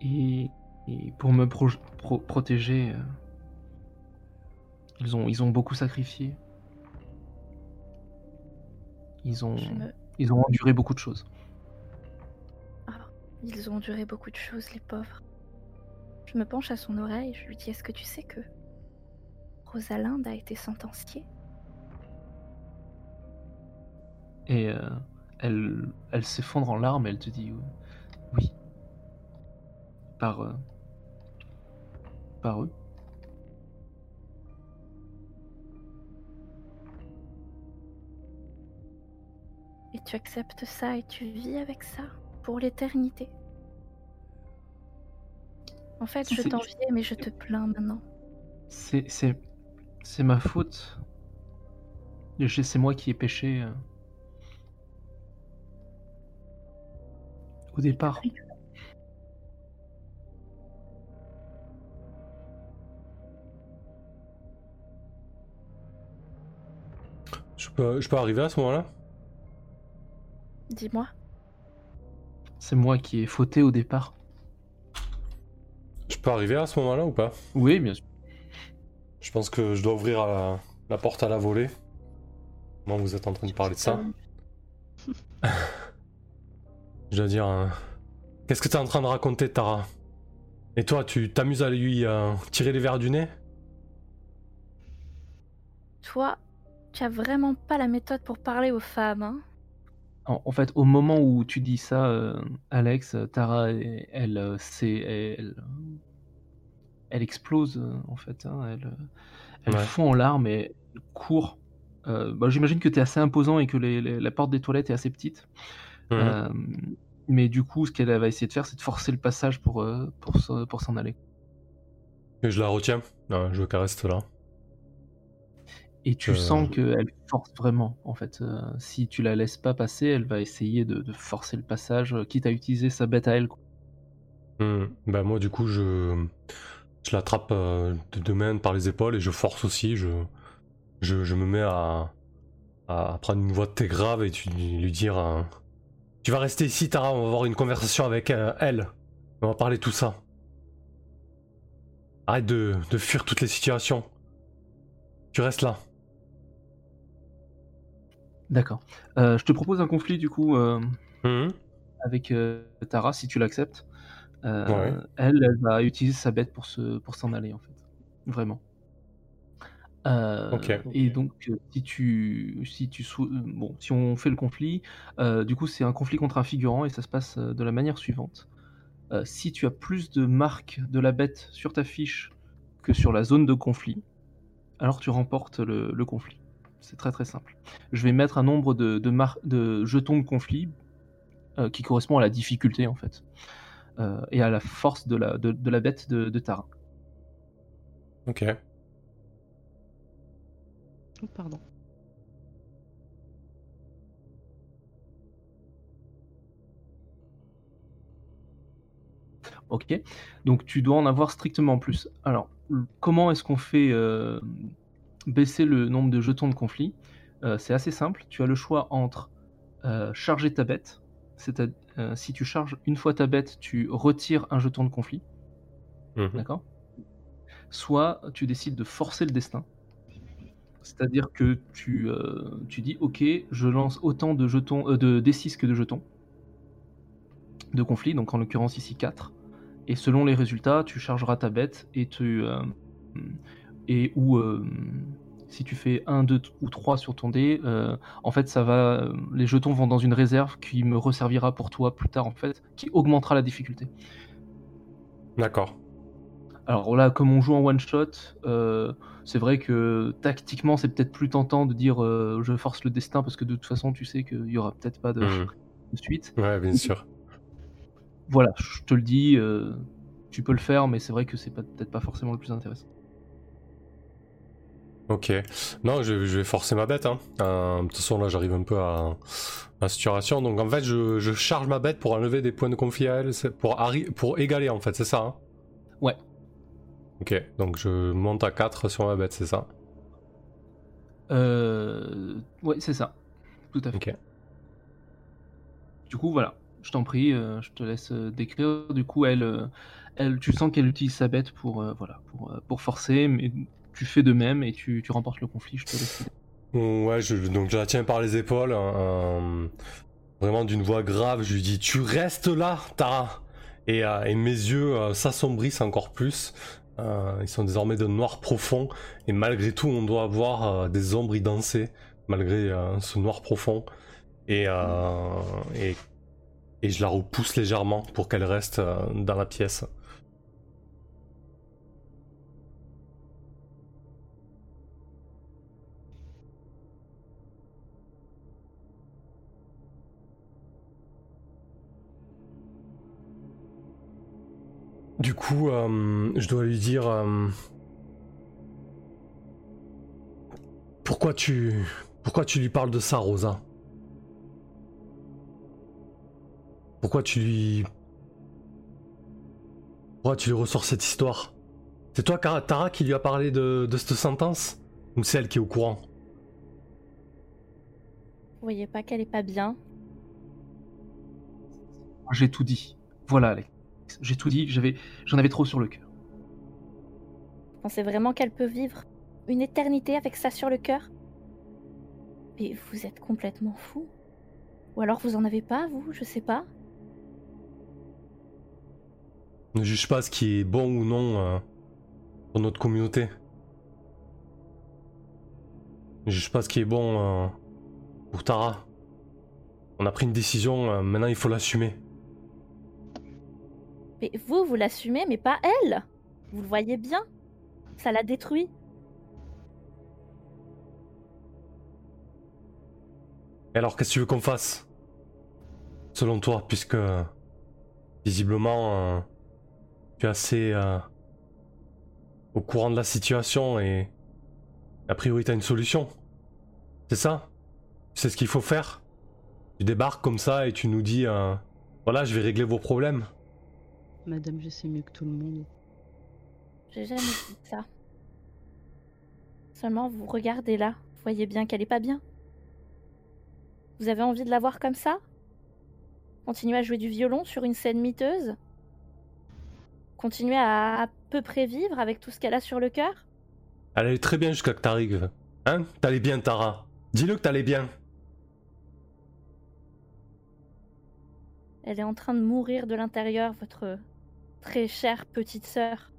Et, et pour me pro- pro- protéger, euh, ils, ont, ils ont beaucoup sacrifié. Ils ont, me- ils ont enduré beaucoup de choses. Ils ont duré beaucoup de choses, les pauvres. Je me penche à son oreille, je lui dis Est-ce que tu sais que Rosalinde a été sentenciée? Et euh, elle, elle s'effondre en larmes et elle te dit oui. Par, euh, par eux. tu acceptes ça et tu vis avec ça pour l'éternité. En fait, je t'enviais, mais je te plains maintenant. C'est, c'est, c'est ma faute. Et C'est moi qui ai péché. euh, Au départ. Peux, je peux arriver à ce moment-là? Dis-moi. C'est moi qui ai fauté au départ. Je peux arriver à ce moment-là ou pas? Oui, bien sûr. Je pense que je dois ouvrir la, la porte à la volée. Moi, vous êtes en train de parler de ça. [laughs] Je dois dire. euh, Qu'est-ce que t'es en train de raconter, Tara? Et toi, tu t'amuses à lui euh, tirer les verres du nez? Toi, tu as vraiment pas la méthode pour parler aux femmes, hein En, en fait, au moment où tu dis ça, euh, Alex, euh, Tara, elle, elle, euh, c'est, elle, elle explose euh, en fait. hein, elle, euh, elle Ouais. fond en larmes et elle court. Euh, bah, J'imagine que tu es assez imposant et que les- les- la porte des toilettes est assez petite. Euh, mais du coup, ce qu'elle va essayer de faire, c'est de forcer le passage pour, euh, pour, s'en- pour s'en aller. Et je la retiens. Non, je reste là. Et tu Euh, sens qu'elle force vraiment, en fait. Euh, si tu la laisses pas passer, elle va essayer de, de forcer le passage, euh, quitte à utiliser sa bête à elle. quoi. Hmm. Bah moi du coup je, je l'attrape euh, de deux mains par les épaules et je force aussi, je, je, je me mets à, à prendre une voix très grave et tu, lui dire Tu vas rester ici Tara, on va avoir une conversation avec elle. On va parler tout ça. Arrête de, de fuir toutes les situations. Tu restes là. D'accord. Euh, je te propose un conflit, du coup, euh, Mhm. avec euh, Tara, si tu l'acceptes. Ouais. Elle, elle va utiliser sa bête pour se, pour s'en aller, en fait. Vraiment. Ok. Et donc, si tu, si tu, bon, si on fait le conflit, du coup, c'est un conflit contre un figurant et ça se passe de la manière suivante. Si tu as plus de marques de la bête sur ta fiche que sur la zone de conflit, alors tu remportes le, le conflit. C'est très très simple. Je vais mettre un nombre de, de, mar- de jetons de conflit euh, qui correspond à la difficulté en fait euh, et à la force de la, de, de la bête de, de Tara. Ok. Oh, pardon. Ok. Donc tu dois en avoir strictement plus. Alors, comment est-ce qu'on fait euh, baisser le nombre de jetons de conflit Euh, C'est assez simple. Tu as le choix entre euh, charger ta bête. C'est-à-dire, euh, si tu charges une fois ta bête, tu retires un jeton de conflit. Mhm. D'accord? Soit tu décides de forcer le destin. C'est-à-dire que tu, tu dis Ok, je lance autant de jetons de D6 que de jetons de conflit, donc en l'occurrence ici 4. Et selon les résultats, tu chargeras ta bête et tu. Euh, et ou euh, si tu fais 1, 2 ou 3 sur ton dé, euh, en fait, ça va. Les jetons vont dans une réserve qui me resservira pour toi plus tard, en fait, qui augmentera la difficulté. D'accord. Alors là, comme on joue en one shot, euh, c'est vrai que tactiquement, c'est peut-être plus tentant de dire euh, je force le destin parce que de toute façon, tu sais qu'il y aura peut-être pas de, Mhm. de suite. Ouais, bien sûr. Voilà, je te le dis, euh, tu peux le faire, mais c'est vrai que c'est peut-être pas forcément le plus intéressant. Ok. Non, je, je vais forcer ma bête. Hein. Euh, de toute façon, là, j'arrive un peu à, à saturation. Donc, en fait, je, je charge ma bête pour enlever des points de conflit à elle. Pour, pour égaler, en fait, c'est ça hein? Ouais. Ok. Donc, je monte à 4 sur ma bête, c'est ça? Euh, ouais, c'est ça. Tout à fait. Ok. Du coup, voilà. Je t'en prie, euh, je te laisse euh, décrire. Du coup, elle, elle, tu sens qu'elle utilise sa bête pour, euh, voilà, pour, pour forcer, mais tu fais de même et tu, remportes le conflit. Je te laisse. Ouais, je, donc je la tiens par les épaules. hein, vraiment d'une voix grave, je lui dis Tu restes là, Tara et, euh, mes yeux euh, s'assombrissent encore plus. Euh, ils sont désormais de noir profond. Et malgré tout, on doit voir euh, des ombres y danser, malgré ce noir profond. Et, et, et je la repousse légèrement pour qu'elle reste dans la pièce. Du coup, euh, je dois lui dire. euh, pourquoi tu. Pourquoi tu lui parles de ça, Rosa? Pourquoi tu lui. Pourquoi tu lui ressors cette histoire? C'est toi, Tara, qui lui a parlé de, de cette sentence? Ou c'est elle qui est au courant? Vous voyez pas qu'elle est pas bien? J'ai tout dit. Voilà, J'ai tout dit. J'avais, j'en avais trop sur le cœur. Vous pensez vraiment qu'elle peut vivre une éternité avec ça sur le cœur Mais vous êtes complètement fou. Ou alors vous en avez pas, vous Je sais pas. Ne juge pas ce qui est bon ou non euh, pour notre communauté. Ne juge pas ce qui est bon euh, pour Tara. On a pris une décision, euh, maintenant il faut l'assumer. Mais vous, vous l'assumez, mais pas elle Vous le voyez bien Ça la détruit. Et alors, qu'est-ce que tu veux qu'on fasse? Selon toi, puisque visiblement euh, tu es assez euh, au courant de la situation et a priori t'as une solution. C'est ça? Tu sais ce qu'il faut faire? Tu débarques comme ça et tu nous dis euh, voilà, je vais régler vos problèmes. Madame, je sais mieux que tout le monde. J'ai jamais dit ça. Seulement, vous regardez là. Vous voyez bien qu'elle est pas bien. Vous avez envie de la voir comme ça? Continuer à jouer du violon sur une scène miteuse? Continuer à à peu près vivre avec tout ce qu'elle a sur le cœur? Elle allait très bien jusqu'à que t'arrives. Hein? T'allais bien, Tara. Dis-le que t'allais bien. Elle est en train de mourir de l'intérieur, votre très chère petite sœur.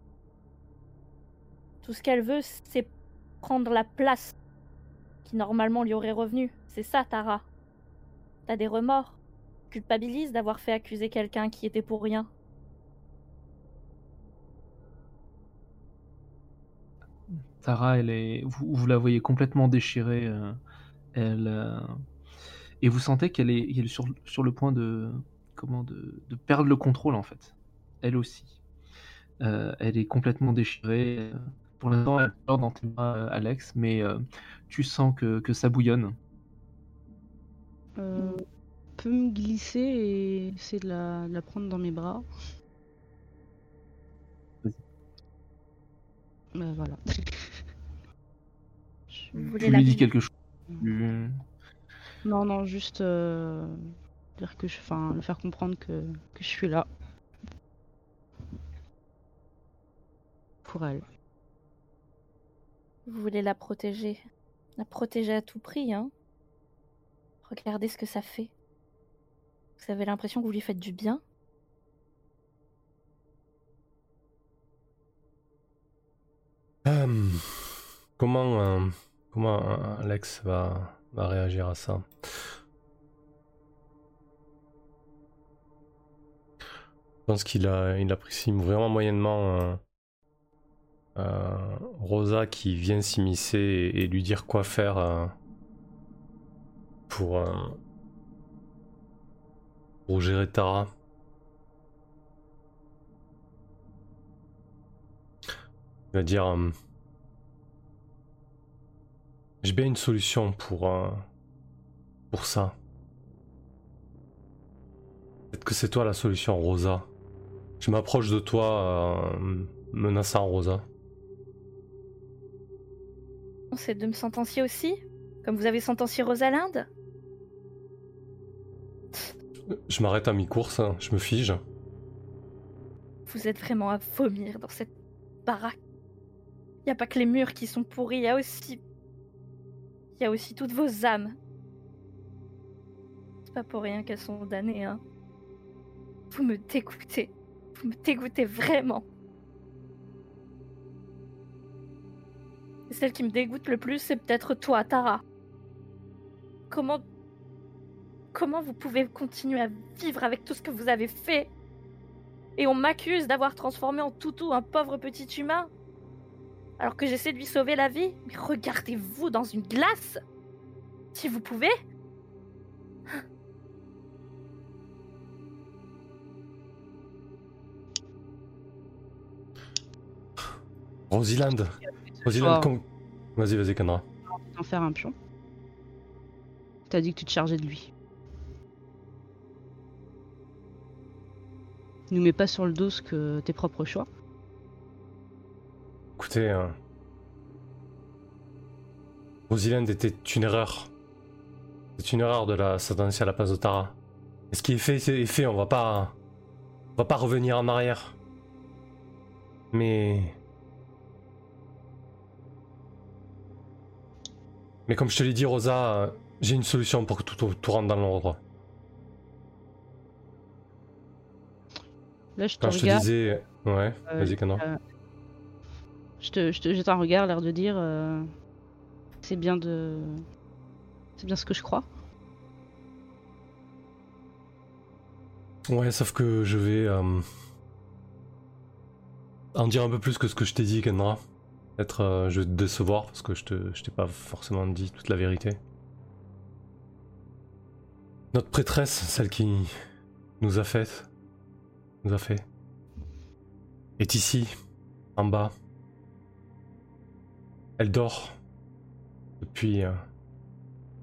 Tout ce qu'elle veut, c'est prendre la place qui normalement lui aurait revenu. C'est ça, Tara. T'as des remords. Culpabilise d'avoir fait accuser quelqu'un qui était pour rien. Tara, elle est, vous, la voyez complètement déchirée. euh, elle euh, et vous sentez qu'elle est, sur, le point de, comment, de perdre le contrôle en fait. Elle aussi. Euh, elle est complètement déchirée. Pour l'instant, elle pleure dans tes bras, euh, Alex, mais euh, tu sens que, que ça bouillonne. Euh, peut me glisser et essayer de la, de la prendre dans mes bras. Vas-y. Bah, voilà. [laughs] Je- Tu la lui dis quelque chose. Tu- Non, non, juste euh, dire que je, enfin, le faire comprendre que, que je suis là. Pour elle. Vous voulez la protéger. La protéger à tout prix, hein Regardez ce que ça fait. Vous avez l'impression que vous lui faites du bien Euh, comment, euh, comment euh, Alex va, va réagir à ça? Je pense qu'il a, il apprécie vraiment moyennement euh, Rosa qui vient s'immiscer et, lui dire quoi faire euh, pour, euh, pour gérer Tara. Il va dire euh, J'ai bien une solution pour, euh, ça. Peut-être que c'est toi la solution, Rosa. Je m'approche de toi, euh, menaçant Rosa. C'est de me sentencier aussi Comme vous avez sentencié Rosalinde Je m'arrête à mi-course, hein, je me fige. Vous êtes vraiment à vomir dans cette baraque. Il a pas que les murs qui sont pourris, il y a aussi. Il y a aussi toutes vos âmes. C'est pas pour rien qu'elles sont damnées, hein. Vous me dégoûtez. Vous me dégoûtez vraiment. Celle qui me dégoûte le plus, c'est peut-être toi, Tara. Comment. Comment vous pouvez continuer à vivre avec tout ce que vous avez fait? Et on m'accuse d'avoir transformé en toutou un pauvre petit humain Alors que j'essaie de lui sauver la vie Mais regardez-vous dans une glace Si vous pouvez Rosiland. Con- Vas-y, vas-y, Kendra. d'en faire un pion. T'as dit que tu te chargeais de lui. Nous mets pas sur le dos ce que tes propres choix. Écoutez, euh... Rosiland était une erreur. C'est une erreur de la s'attendre à la place de Tara. Et ce qui est fait, c'est fait, on va pas. On va pas revenir en arrière. Mais. Mais comme je te l'ai dit, Rosa, j'ai une solution pour que tout, tout, tout rentre dans l'ordre. Là, je te Quand je te disais. Ouais, Euh, vas-y, Kendra. euh, Je te, je te jette un regard, l'air de dire euh, c'est bien de. C'est bien ce que je crois. Ouais, sauf que je vais en dire un peu plus que ce que je t'ai dit, Kendra. Peut-être euh, je vais te décevoir parce que je te, je t'ai pas forcément dit toute la vérité. Notre prêtresse, celle qui nous a fait, nous a fait, est ici, en bas. Elle dort depuis euh,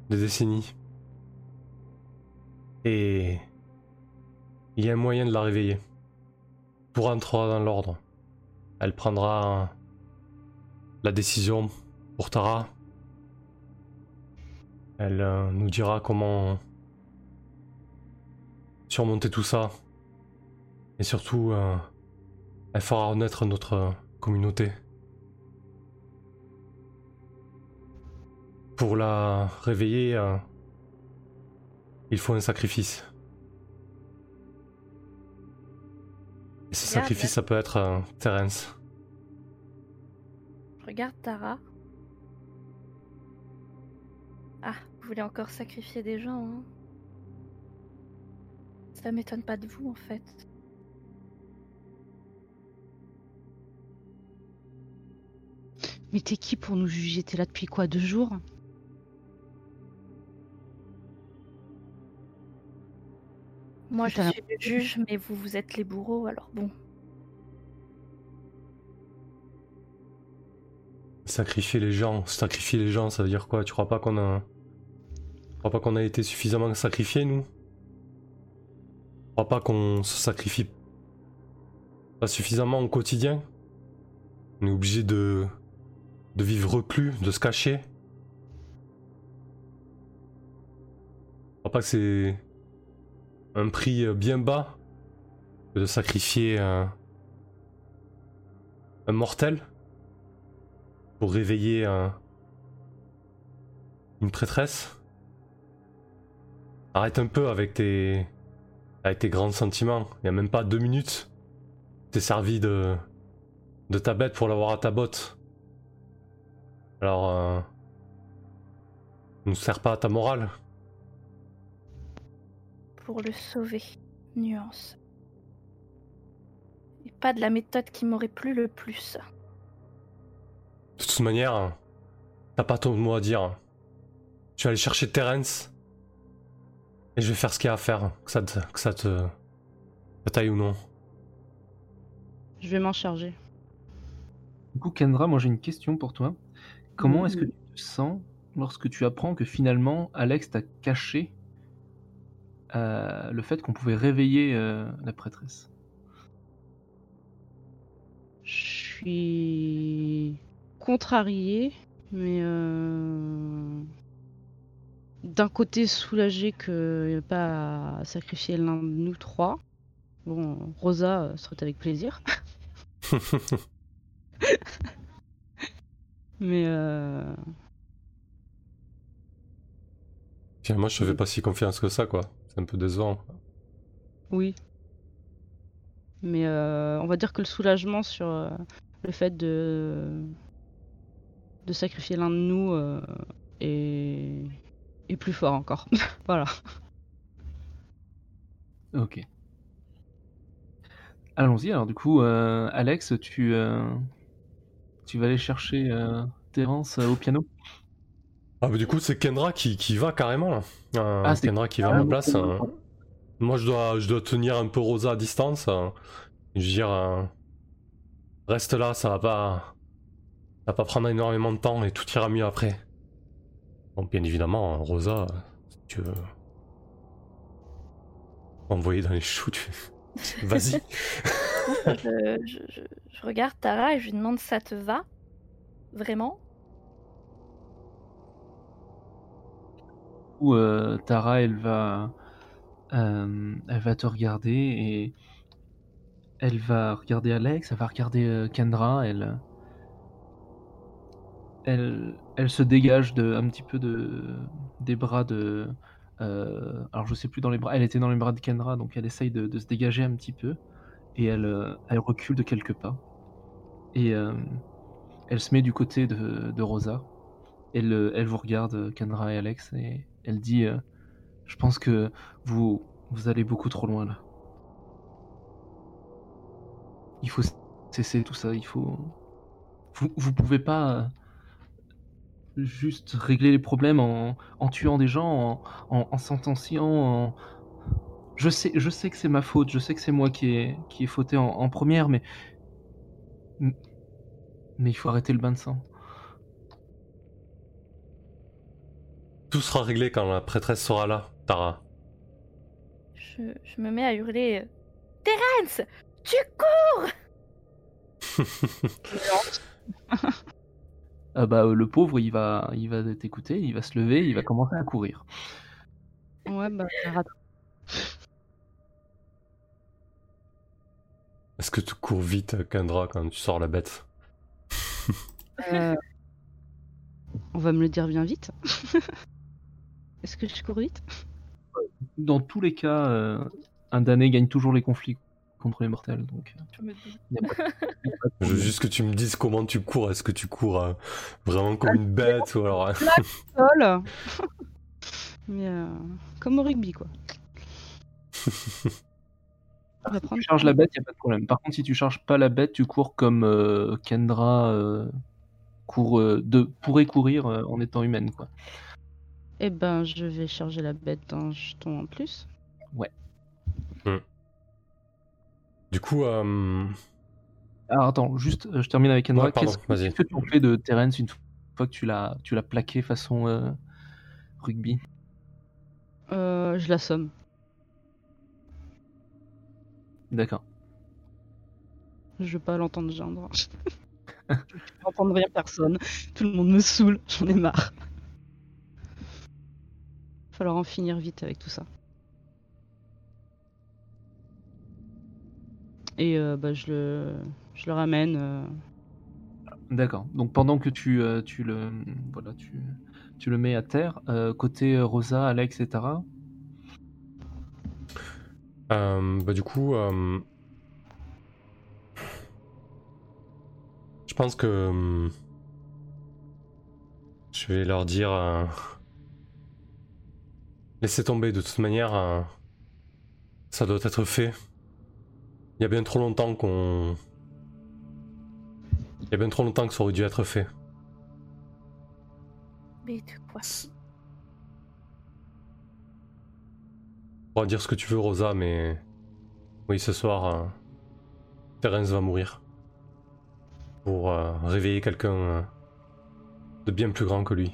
des décennies. Et il y a un moyen de la réveiller. Tout rentrera dans l'ordre. Elle prendra la décision pour Tara. Elle euh, nous dira comment surmonter tout ça. Et surtout, euh, elle fera renaître notre communauté. Pour la réveiller, euh, il faut un sacrifice. Et ce sacrifice, ça peut être Terence. Regarde Tara. Ah, vous voulez encore sacrifier des gens, hein Ça m'étonne pas de vous, en fait. Mais t'es qui pour nous juger? T'es là depuis quoi? Deux jours? Moi, je suis le juge, mais vous, vous êtes les bourreaux, alors bon. Sacrifier les gens. Sacrifier les gens, ça veut dire quoi? Tu crois pas qu'on a. Tu crois pas qu'on a été suffisamment sacrifiés, nous? Tu crois pas qu'on se sacrifie pas suffisamment au quotidien? On est obligé de. vivre reclus, de se cacher Tu crois pas que c'est. un prix bien bas de sacrifier un mortel? Pour réveiller un... une prêtresse. Arrête un peu avec tes avec tes grands sentiments. Il y a même pas deux minutes. T'es servi de de ta bête pour l'avoir à ta botte. Alors, euh... ne sert pas à ta morale. Pour le sauver. Nuance. Et pas de la méthode qui m'aurait plu le plus. De toute manière, t'as pas ton mot à dire. Je vais aller chercher Terence. Et je vais faire ce qu'il y a à faire. Que ça te, que ça te, ça t'aille ou non. Je vais m'en charger. Du coup, Kendra, moi j'ai une question pour toi. Comment est-ce que Mhm. tu te sens lorsque tu apprends que finalement Alex t'a caché euh, le fait qu'on pouvait réveiller euh, la prêtresse? Je suis contrariée, mais euh, d'un côté soulagée que n'y ait pas à sacrifier l'un de nous trois. Bon, Rosa euh, serait avec plaisir. [laughs] Mais euh, Finalement, je te fais pas si confiance que ça, quoi. C'est un peu décevant. oui. Mais euh, on va dire que le soulagement sur le fait de, de sacrifier l'un de nous euh, est... est plus fort encore. [laughs] voilà. Ok. Allons-y, alors du coup, euh, Alex, tu, euh, tu vas aller chercher euh, Terence euh, au piano? Ah, bah, du coup, c'est Kendra qui, qui va carrément, là. Euh, Ah, c'est Kendra qui va à ma place. Moi, je dois, je dois tenir un peu Rosa à distance. euh. Je veux dire, euh, reste là, ça va pas, Ça va pas prendre énormément de temps et tout ira mieux après. Donc bien évidemment, Rosa, si tu veux envoyer dans les choux, tu... [laughs] vas-y. [laughs] je, je- je- je regarde Tara et je lui demande ça te va? Vraiment? Où euh, Tara, elle va, euh, elle va te regarder et elle va regarder Alex, elle va regarder euh, Kendra, elle, elle, se dégage de un petit peu de des bras de, euh, alors je sais plus dans les bras, elle était dans les bras de Kendra, donc elle essaye de, se dégager un petit peu et elle, euh, recule de quelques pas et euh, elle se met du côté de, Rosa. Elle, vous regarde, Kendra et Alex, et elle dit Je pense que vous, vous allez beaucoup trop loin là. Il faut cesser tout ça, il faut. Vous, vous pouvez pas juste régler les problèmes en, en tuant des gens, en, en, en sentenciant, en. Je sais, je sais que c'est ma faute, je sais que c'est moi qui ai, qui ai fauté en, en première, mais. Mais il faut arrêter le bain de sang. Tout sera réglé quand la prêtresse sera là, Tara. je, je me mets à hurler Terence Tu cours [laughs] Ah bah euh, le pauvre il va il va t'écouter, il va se lever, il va commencer à courir. Ouais, bah, ça rate. Est-ce que tu cours vite, Kendra, quand tu sors la bête? Euh, On va me le dire bien vite. [laughs] Est-ce que je cours vite? Dans tous les cas, euh, un damné gagne toujours les conflits contre les mortels. Donc, euh, [laughs] Je veux juste que tu me dises comment tu cours. Est-ce que tu cours euh, vraiment comme une bête ou alors... euh, [laughs] Sol [laughs] Mais euh, comme au rugby, quoi. Si tu charges la bête, il a pas de problème. Par contre, si tu charges pas la bête, tu cours comme euh, Kendra euh, court, euh, de, pourrait courir euh, en étant humaine. Quoi. Eh ben, je vais charger la bête d'un jeton en plus. Du coup, euh, Alors attends, juste, euh, je termine avec Kendra. Ouais, pardon, Qu'est-ce que, tu en fais de Terence une fois que tu l'as, tu l'as plaqué façon euh, rugby? Euh, je l'assomme. D'accord. Je veux pas l'entendre geindre. [laughs] je veux entendre rien personne. Tout le monde me saoule. J'en ai marre. Falloir en finir vite avec tout ça. Et euh, bah, je le, je le ramène. euh, D'accord. Donc pendant que tu, euh, tu le, voilà, tu, tu le mets à terre, euh, côté Rosa, Alex et Tara, euh, bah, du coup, euh, je pense que je vais leur dire, euh, laissez tomber. De toute manière, euh, ça doit être fait. Il y a bien trop longtemps qu'on, il y a bien trop longtemps que ça aurait dû être fait. Mais de quoi Tu pourras dire ce que tu veux, Rosa, mais oui, ce soir, euh, Terence va mourir. Pour euh, réveiller quelqu'un euh, de bien plus grand que lui.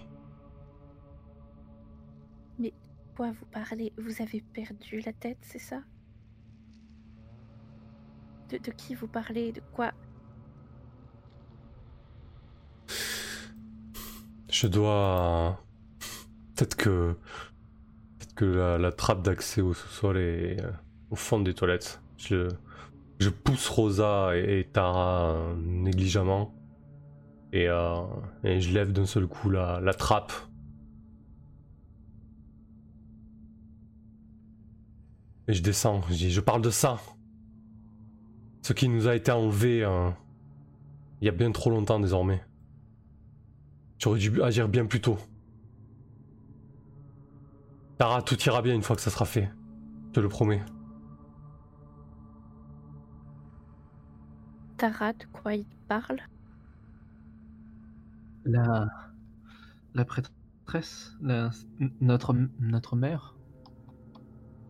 Quoi vous parlez? Vous avez perdu la tête, c'est ça? De, qui vous parlez De quoi? Je dois. Peut-être que. Peut-être que la, trappe d'accès au sous-sol est euh, au fond des toilettes. Je, pousse Rosa et, Tara euh, négligemment. Et, euh, et je lève d'un seul coup la, trappe. Et je descends. Je parle de ça. Ce qui nous a été enlevé euh, il y a bien trop longtemps désormais. J'aurais dû agir bien plus tôt. Tara, tout ira bien une fois que ça sera fait. Je te le promets. Tara, de quoi il parle? La, la prêtresse, la- notre, notre mère,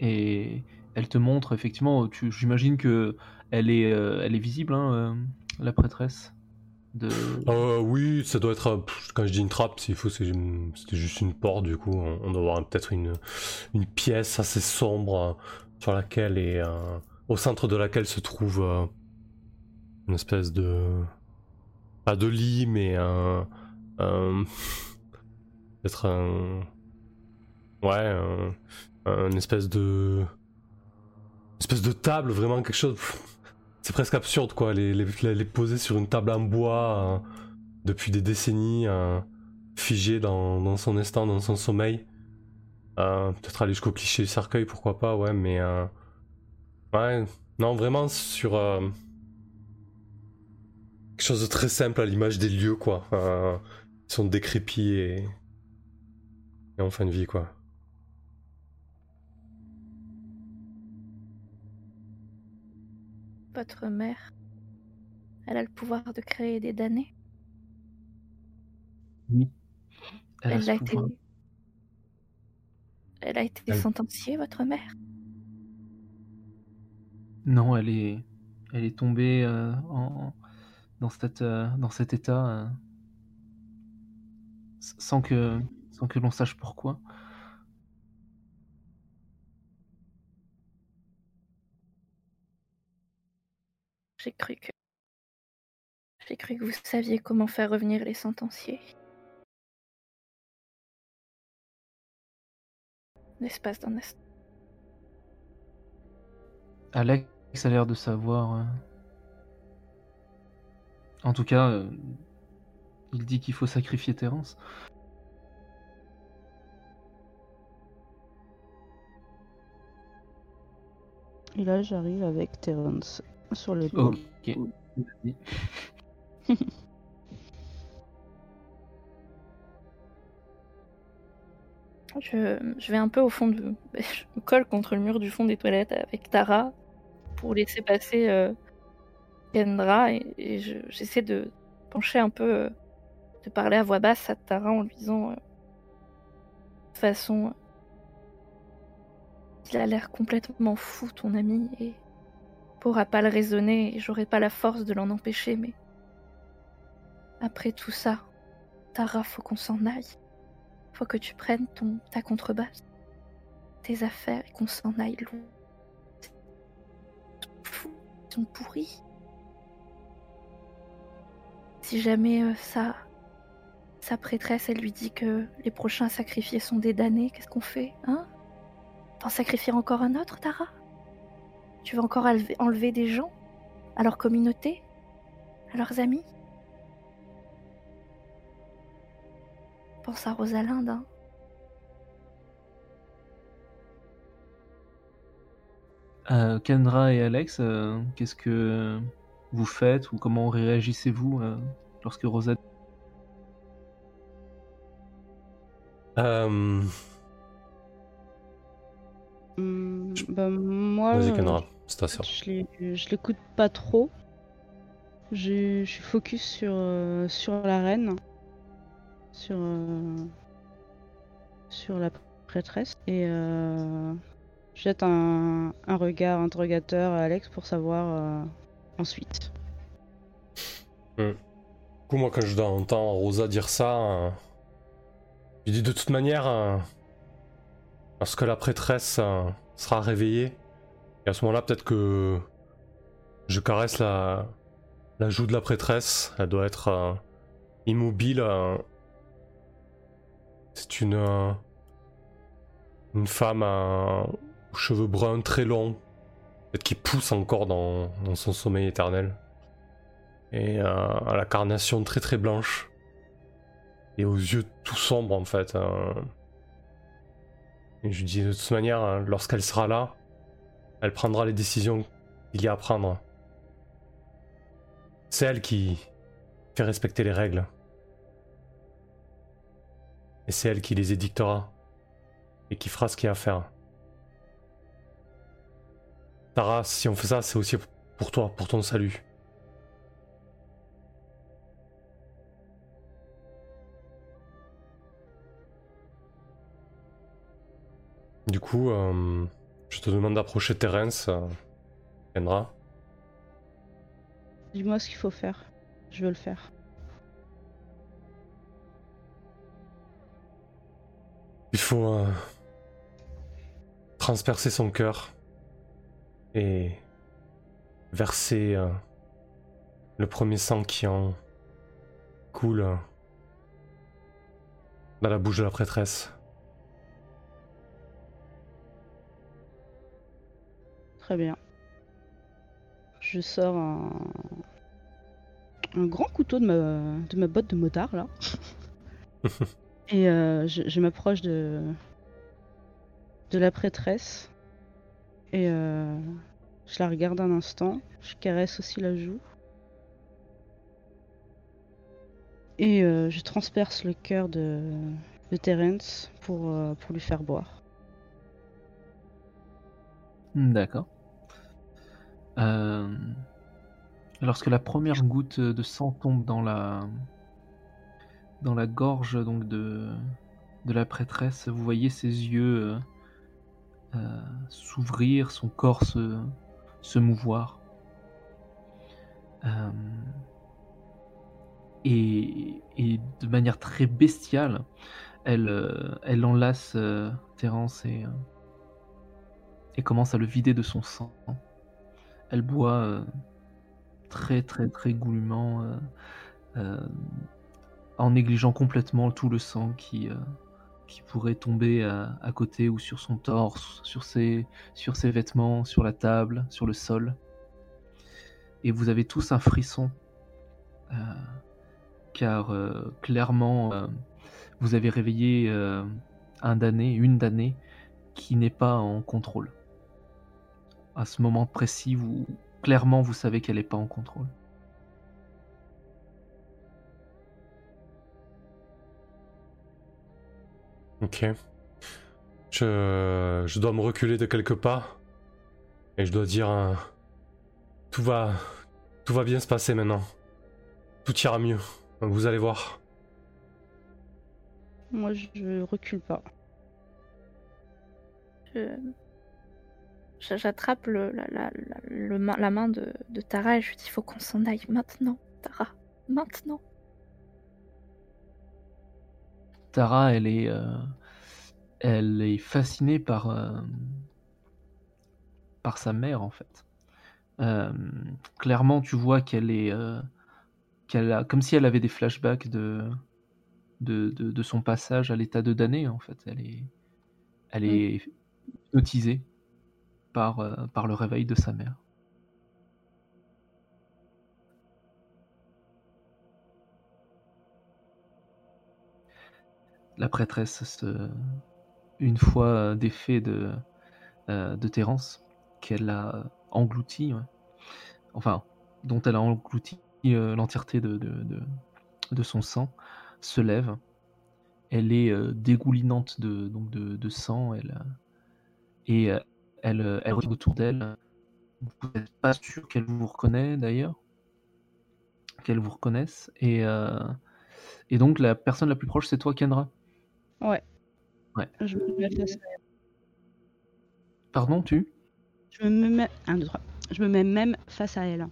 et elle te montre effectivement. tu- J'imagine que elle est, euh, elle est visible, hein, euh, la prêtresse. Euh, oui, ça doit être. Quand je dis une trappe, s'il faut, juste une porte. Du coup, on, doit avoir peut-être une, pièce assez sombre euh, sur laquelle et au centre de laquelle se trouve euh, une espèce de pas de lit, mais un, un- [laughs] peut-être un ouais, un, un espèce de une espèce de table, vraiment quelque chose. C'est presque absurde quoi, les, les, poser sur une table en bois euh, depuis des décennies, euh, figé dans, dans son instant, dans son sommeil. Euh, Peut-être aller jusqu'au cliché du cercueil, pourquoi pas, ouais, mais euh, ouais, non, vraiment sur euh, quelque chose de très simple à l'image des lieux quoi, qui sont décrépits et, et en fin de vie quoi. Votre mère, elle a le pouvoir de créer des damnés. Elle a Elle a été. Elle a été Elle- sentenciée, votre mère. Non, elle est, elle est tombée euh, en, dans, cette, euh, dans cet état euh, sans que, sans que l'on sache pourquoi. J'ai cru que. J'ai cru que vous saviez comment faire revenir les sentenciés. L'espace d'un instant. Alex a l'air de savoir. euh. En tout cas, euh, il dit qu'il faut sacrifier Terence. Et là, j'arrive avec Terence sur l'épaule. Ok. [laughs] Je, je vais un peu au fond de. [laughs] Je me colle contre le mur du fond des toilettes avec Tara pour laisser passer euh, Kendra et, et je- j'essaie de pencher un peu, euh, de parler à voix basse à Tara en lui disant euh, de façon. Il a l'air complètement fou, ton ami, et pourra pas le raisonner et j'aurai pas la force de l'en empêcher, mais. Après tout ça, Tara, faut qu'on s'en aille. Faut que tu prennes ton, ta contrebasse, tes affaires et qu'on s'en aille loin. Ils sont. Si jamais euh, sa, sa prêtresse, elle lui dit que les prochains sacrifiés sont des damnés, qu'est-ce qu'on fait, hein? T'en sacrifier encore un autre, Tara? Tu vas encore enlever, des gens? À leur communauté? À leurs amis? Pense à Rosalinde, hein. Euh, Kendra et Alex, euh, qu'est-ce que vous faites ou comment réagissez-vous euh, lorsque Rosa Hum, bah, moi, Vas-y, Kendra, c'est ta sœur. je l'écoute pas trop. Je, je suis focus sur, euh, sur la reine, sur, euh, sur la prêtresse. Et euh, je jette un, un regard interrogateur à Alex pour savoir ensuite. Du coup, moi, quand je entends Rosa dire ça, je dis de toute manière, lorsque la prêtresse euh, sera réveillée, et à ce moment-là, peut-être que je caresse la, la joue de la prêtresse. Elle doit être euh, immobile. euh. C'est une, une femme euh, aux cheveux bruns très longs, peut-être qui pousse encore dans, dans son sommeil éternel et à la carnation très très blanche et aux yeux tout sombres en fait. Je dis de toute manière, hein, lorsqu'elle sera là, elle prendra les décisions qu'il y a à prendre. C'est elle qui fait respecter les règles. Et c'est elle qui les édictera. Et qui fera ce qu'il y a à faire. Tara, si on fait ça, c'est aussi pour toi, pour ton salut. Du coup, euh, je te demande d'approcher Terence. Euh, Kendra. Dis-moi ce qu'il faut faire. Je veux le faire. Il faut euh, transpercer son cœur et verser le premier sang qui en coule dans la bouche de la prêtresse. Très bien. Je sors un, un grand couteau de ma, de ma botte de motard là. [laughs] Et euh, je, je m'approche de, de la prêtresse. Et euh, je la regarde un instant. Je caresse aussi la joue. Et euh, je transperce le cœur de, de Terence pour, euh, pour lui faire boire. D'accord. Euh, Lorsque la première goutte de sang tombe dans la dans la gorge donc de la prêtresse, vous voyez ses yeux euh, euh, s'ouvrir, son corps se, mouvoir. Et, de manière très bestiale, elle, enlace Terence et commence à le vider de son sang. Elle boit euh, très très très goulûment, euh, euh, en négligeant complètement tout le sang qui, pourrait tomber à, côté ou sur son torse, sur ses, sur ses vêtements, sur la table, sur le sol. Et vous avez tous un frisson, car clairement, vous avez réveillé un damné, une damnée, qui n'est pas en contrôle. À ce moment précis, vous, clairement, vous savez qu'elle n'est pas en contrôle. Ok. Je, je dois me reculer de quelques pas. Et je dois dire... euh, tout va... Tout va bien se passer maintenant. Tout ira mieux. Vous allez voir. Moi, je recule pas. Je- je- J'attrape le, la, la, la, le main- la main de, de Tara et je lui dis il faut qu'on s'en aille maintenant, Tara. Maintenant. Tara, elle est, euh, elle est fascinée par, euh, par sa mère en fait. Euh, clairement, tu vois qu'elle est, qu'elle a, comme si elle avait des flashbacks de, de, de, de son passage à l'état de damné en fait. Elle est, elle est hypnotisée par, euh, par le réveil de sa mère. La prêtresse, se- une fois euh, défait de, euh, de Terence, qu'elle a englouti, ouais. enfin, dont elle a englouti l'entièreté de, de, son sang, se lève. Elle est dégoulinante de, donc de, sang, elle, et elle, euh, elle regarde autour d'elle. Vous n'êtes pas sûr qu'elle vous reconnaît d'ailleurs, qu'elle vous reconnaisse. Et, euh, et donc la personne la plus proche, c'est toi, Kendra. Je me mets face à elle. Pardon, tu? Je me mets... un, deux, trois. Je me mets même face à elle.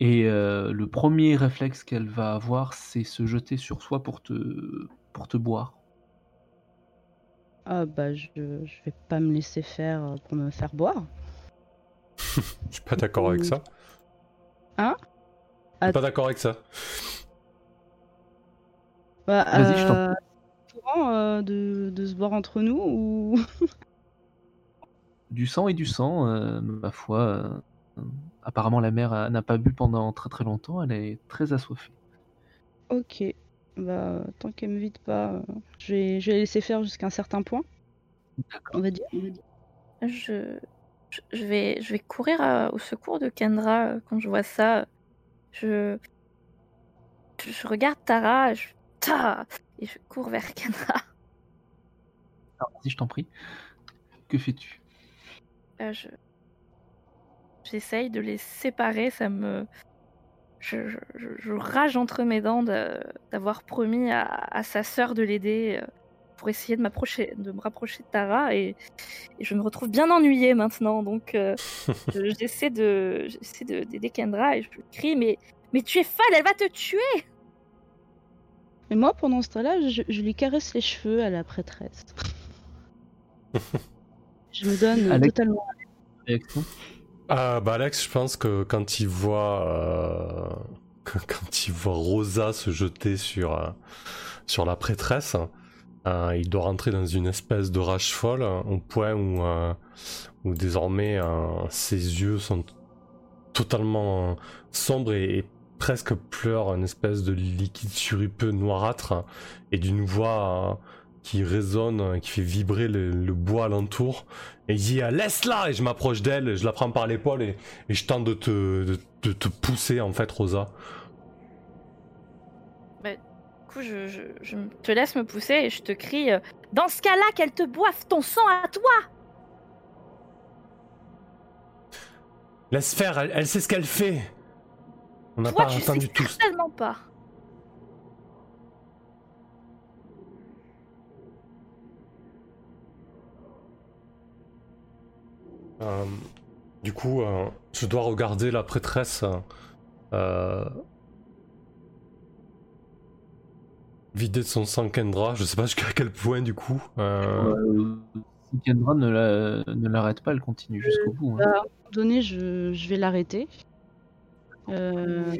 Et euh, le premier réflexe qu'elle va avoir, c'est se jeter sur soi pour te, pour te boire. Ah bah je, je vais pas me laisser faire euh, pour me faire boire. [laughs] Je suis pas d'accord avec ça. Hein? Je suis pas d'accord avec ça. Bah, Vas-y, je t'en euh, courant, euh, de, de se boire entre nous ou [laughs] Du sang et du sang, euh, ma foi. euh, apparemment, la mère a- n'a pas bu pendant très très longtemps. Elle est très assoiffée. Ok. Bah tant qu'elle me vide pas, euh, je vais, je vais laisser faire jusqu'à un certain point, on va dire. Je, je, vais, je vais courir à- au secours de Kendra euh, quand je vois ça. Je, je, je regarde Tara je, Ta et je cours vers Kendra. Alors, vas-y, je t'en prie. Que fais-tu? Euh, je... J'essaye de les séparer, ça me... Je, je- je- je rage entre mes dents de- d'avoir promis à, à sa sœur de l'aider euh, pour essayer de, m'approcher, de me rapprocher de Tara et, et je me retrouve bien ennuyée maintenant. Donc euh, [laughs] je- j'essaie de j'essaie de- d'aider Kendra et je crie mais, mais tu es folle, elle va te tuer Et moi, pendant ce temps-là, je, je lui caresse les cheveux à la prêtresse. [laughs] je me donne Alex- totalement. Réaction Ah bah Alex, je pense que quand il voit euh, [laughs] quand il voit Rosa se jeter sur euh, sur la prêtresse, euh, il doit rentrer dans une espèce de rage folle euh, au point où euh, où désormais euh, ses yeux sont totalement euh, sombres et, presque pleurent une espèce de liquide suripeux noirâtre et d'une voix qui résonne, euh, qui fait vibrer le, le bois alentour. Et il dit laisse-la et je m'approche d'elle, je la prends par l'épaule et, et je tente de te, de, de te pousser en fait Rosa. Du coup, je, je- je te laisse me pousser et je te crie euh, Dans ce cas-là, qu'elle te boive ton sang à toi Laisse faire, elle, elle sait ce qu'elle fait. On n'a pas sais entendu tout. certainement pas. Du coup, euh, je dois regarder la prêtresse euh, vider de son sang Kendra. Je sais pas jusqu'à quel point du coup. euh, Euh, Si Kendra ne la- ne l'arrête pas, elle continue jusqu'au bout. hein. À un moment donné, je, je vais l'arrêter. Euh,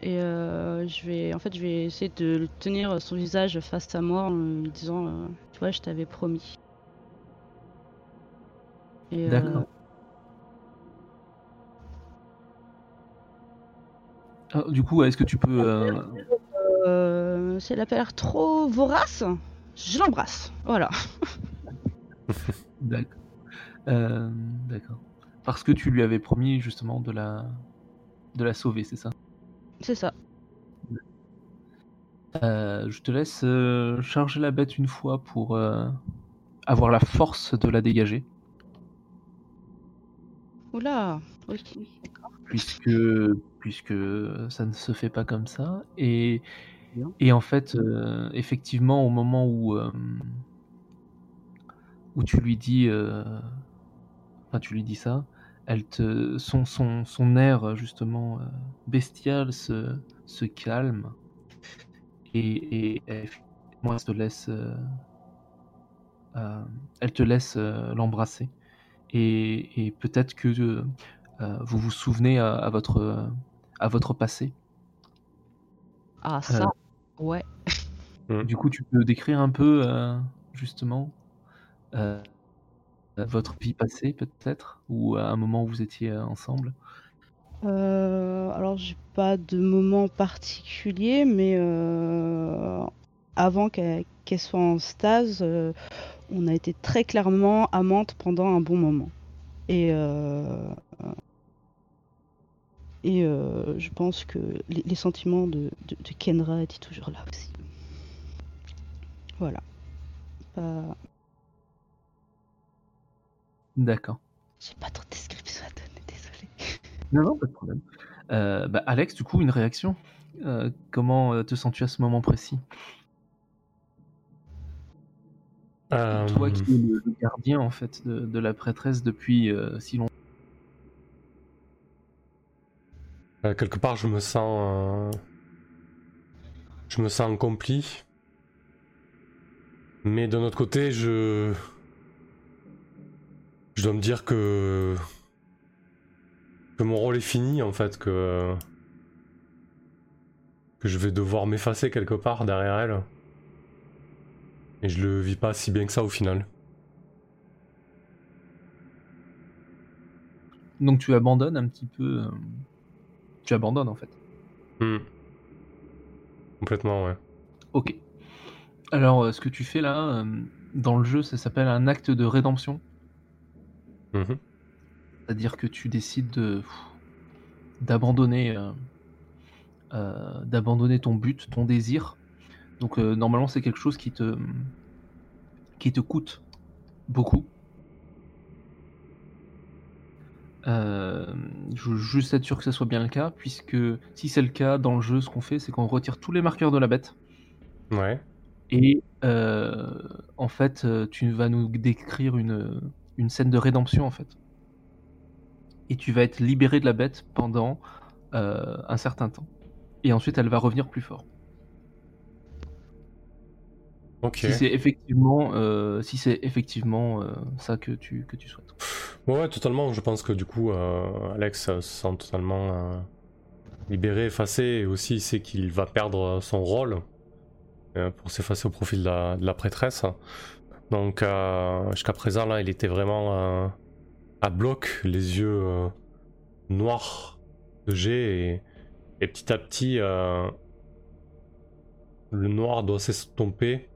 Et euh, je vais, en fait, je vais essayer de le tenir son visage face à moi en lui disant, euh, tu vois, je t'avais promis. Euh, D'accord. Ah, du coup, est-ce que tu peux. euh, euh, si elle a pas l'air trop vorace, je l'embrasse. Voilà. [laughs] D'accord. Euh, D'accord. Parce que tu lui avais promis justement de la, de la sauver, c'est ça? C'est ça. Je te laisse charger la bête une fois pour avoir la force de la dégager. Oula. Ok. puisque puisque ça ne se fait pas comme ça et et en fait euh, effectivement au moment où euh, où tu lui dis euh, enfin tu lui dis ça elle te son son son air justement bestial se se calme et et elle, effectivement, elle te laisse elle te laisse l'embrasser et, et peut-être que euh, euh, vous vous souvenez à, à votre, euh, à votre passé. Ah ça. Ouais. Du coup, tu peux décrire un peu, euh, justement, euh, votre vie passée, peut-être, ou à un moment où vous étiez euh, ensemble? Euh, alors j'ai pas de moment particulier, mais euh, avant qu'elle soit en stase, euh, on a été très clairement amantes pendant un bon moment. Et, euh, et euh, je pense que les, les sentiments de, de, de Kendra étaient toujours là aussi. Voilà. D'accord. J'ai pas trop de description à donner, désolé. Non, non, pas de problème. Bah, Alex, du coup, une réaction? Comment te sens-tu à ce moment précis? Euh, Toi qui es le, gardien, en fait, de, de la prêtresse depuis euh, si longtemps. euh, quelque part, je me sens, je me sens accompli. Mais d'un autre côté, je, je dois me dire que que mon rôle est fini en fait, que que je vais devoir m'effacer quelque part derrière elle. Et je le vis pas si bien que ça au final. Donc tu abandonnes un petit peu. euh, Tu abandonnes, en fait. Hmm. Complètement, ouais. Ok. Alors, euh, ce que tu fais là, euh, dans le jeu, ça s'appelle un acte de rédemption. Mhm. C'est-à-dire que tu décides de d'abandonner d'abandonner ton but, ton désir. Donc euh, normalement, c'est quelque chose qui te qui te coûte beaucoup. Euh, je veux juste être sûr que ça soit bien le cas, puisque si c'est le cas dans le jeu, ce qu'on fait, c'est qu'on retire tous les marqueurs de la bête. Ouais. Et euh, en fait, tu vas nous décrire une, une scène de rédemption, en fait. Et tu vas être libéré de la bête pendant euh, un certain temps. et ensuite elle va revenir plus fort. Si c'est effectivement, euh, si c'est effectivement euh, ça que tu, que tu souhaites. Ouais, ouais, totalement. Je pense que du coup, euh, Alex se sent totalement libéré, effacé, et aussi il sait qu'il va perdre son rôle pour s'effacer au profit de la, de la prêtresse. Donc, jusqu'à présent, là, il était vraiment à bloc, les yeux noirs de jet, et, et petit à petit, le noir doit s'estomper,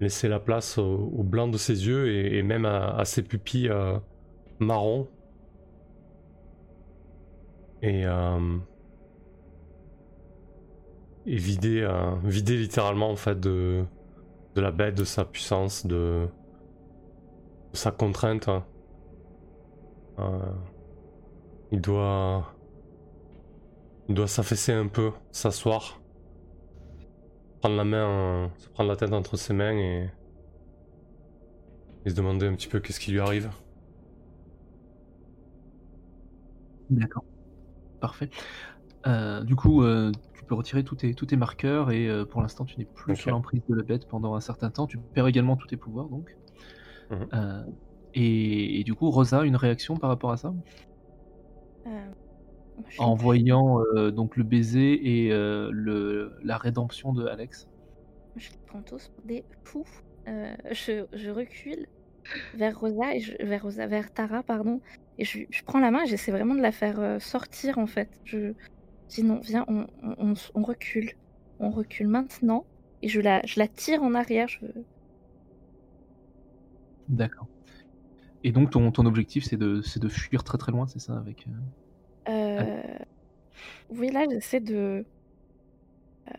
laisser la place au, blanc de ses yeux et, même à, ses pupilles. euh, marron. Et, euh, vider, euh, vider littéralement en fait de, de la bête, de sa puissance, de, sa contrainte. hein. Il doit, il doit s'affaisser un peu, s'asseoir, prendre la main, se prendre la tête entre ses mains et, et se demander un petit peu qu'est-ce qui lui arrive. D'accord. Parfait. Euh, du coup, euh, tu peux retirer tous tes, tous tes marqueurs et euh, pour l'instant, tu n'es plus Ok. sous l'emprise de la bête pendant un certain temps. Tu perds également tous tes pouvoirs donc. Mhm. Euh, et, et du coup, Rosa, une réaction par rapport à ça? En voyant euh, donc le baiser et euh, le, la rédemption de Alex. Je les prends tous pour des fous. Euh, je, je recule vers Rosa et je- vers Rosa, vers Tara, pardon, et je, je prends la main et j'essaie vraiment de la faire sortir en fait. Je dis non, viens, on, on- recule, on recule maintenant, et je la, je la tire en arrière. Je... D'accord. Et donc, ton, ton objectif, c'est de, de fuir très très loin, c'est ça avec, euh, Oui, là, j'essaie de. euh,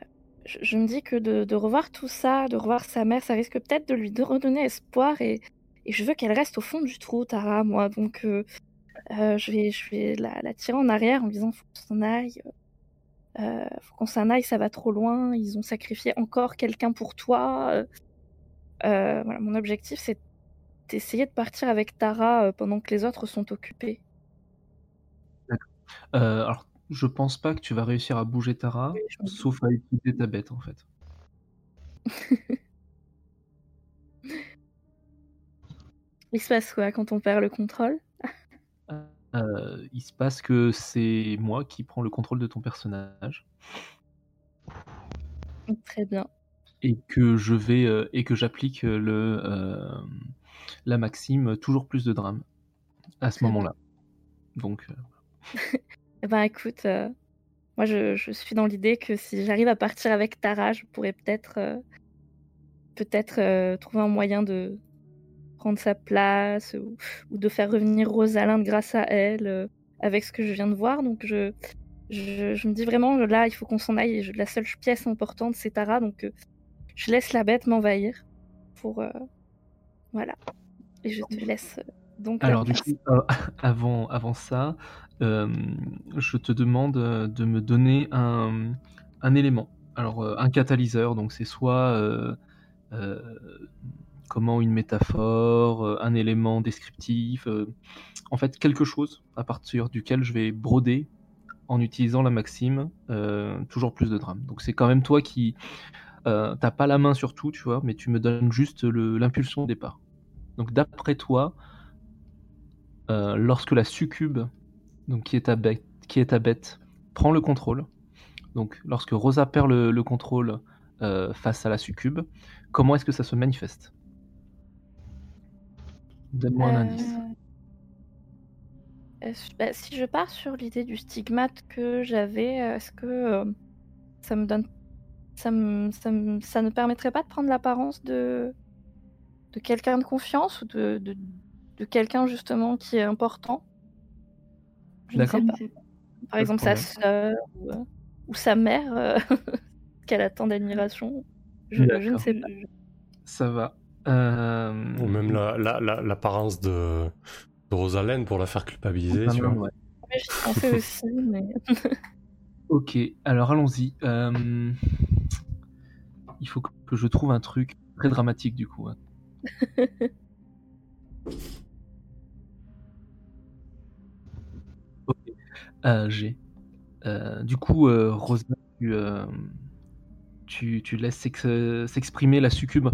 Je, me dis que de, revoir tout ça, de revoir sa mère, ça risque peut-être de lui redonner espoir et, je veux qu'elle reste au fond du trou, Tara, moi. Donc, euh, je vais, la, tirer en arrière en me disant faut qu'on s'en aille. Faut qu'on s'en aille, ça va trop loin. Ils ont sacrifié encore quelqu'un pour toi. Mon objectif, c'est d'essayer de partir avec Tara pendant que les autres sont occupés. Euh, alors, je pense pas que tu vas réussir à bouger Tara, sauf à utiliser ta bête en fait. [laughs] Il se passe quoi quand on perd le contrôle? Euh, il se passe que c'est moi qui prends le contrôle de ton personnage Très bien. et que je vais euh, et que j'applique euh, le euh, la maxime toujours plus de drame à ce moment-là. Donc euh, [laughs] ben écoute, euh, moi je, je suis dans l'idée que si j'arrive à partir avec Tara, je pourrais peut-être euh, peut-être euh, trouver un moyen de prendre sa place ou, ou de faire revenir Rosalind grâce à elle avec ce que je viens de voir. Donc je, je, je me dis vraiment là il faut qu'on s'en aille. et la seule pièce importante c'est Tara, donc je laisse la bête m'envahir pour voilà. Et je te laisse donc. alors du coup euh, [laughs] avant avant ça, je te demande euh, de me donner un élément. Alors euh, un catalyseur, donc c'est soit euh, euh, comment une métaphore, euh, un élément descriptif, euh, en fait quelque chose à partir duquel je vais broder en utilisant la maxime euh, toujours plus de drame. Donc c'est quand même toi qui euh, t'as pas la main sur tout, tu vois, mais tu me donnes juste l'impulsion au départ. Donc d'après toi, euh, lorsque la succube, donc qui est ta bête, qui est ta bête, prend le contrôle, donc lorsque Rosa perd le, le contrôle euh, face à la succube, comment est-ce que ça se manifeste? Donne-moi un indice. Euh, euh, bah, si je pars sur l'idée du stigmate que j'avais, euh, est-ce que euh, ça me donne, ça me, ça me- ça ne permettrait pas de prendre l'apparence de de quelqu'un de confiance ou de de, de quelqu'un justement qui est important? Je ne sais pas. Par Pas exemple sa sœur ou, euh, ou sa mère euh, [laughs] qu'elle a tant d'admiration. Je, je ne sais pas. Ça va. Euh, Ou même la- la- la- l'apparence de, de Rosalind pour la faire culpabiliser, tu vois. ouais. Mais J'y pensais [laughs] aussi, mais [laughs] Ok, alors allons-y. Euh, Il faut que que je trouve un truc très dramatique du coup. hein. Euh. Euh, du coup, euh, Rosa, tu, tu, laisses s'ex- s'exprimer la succube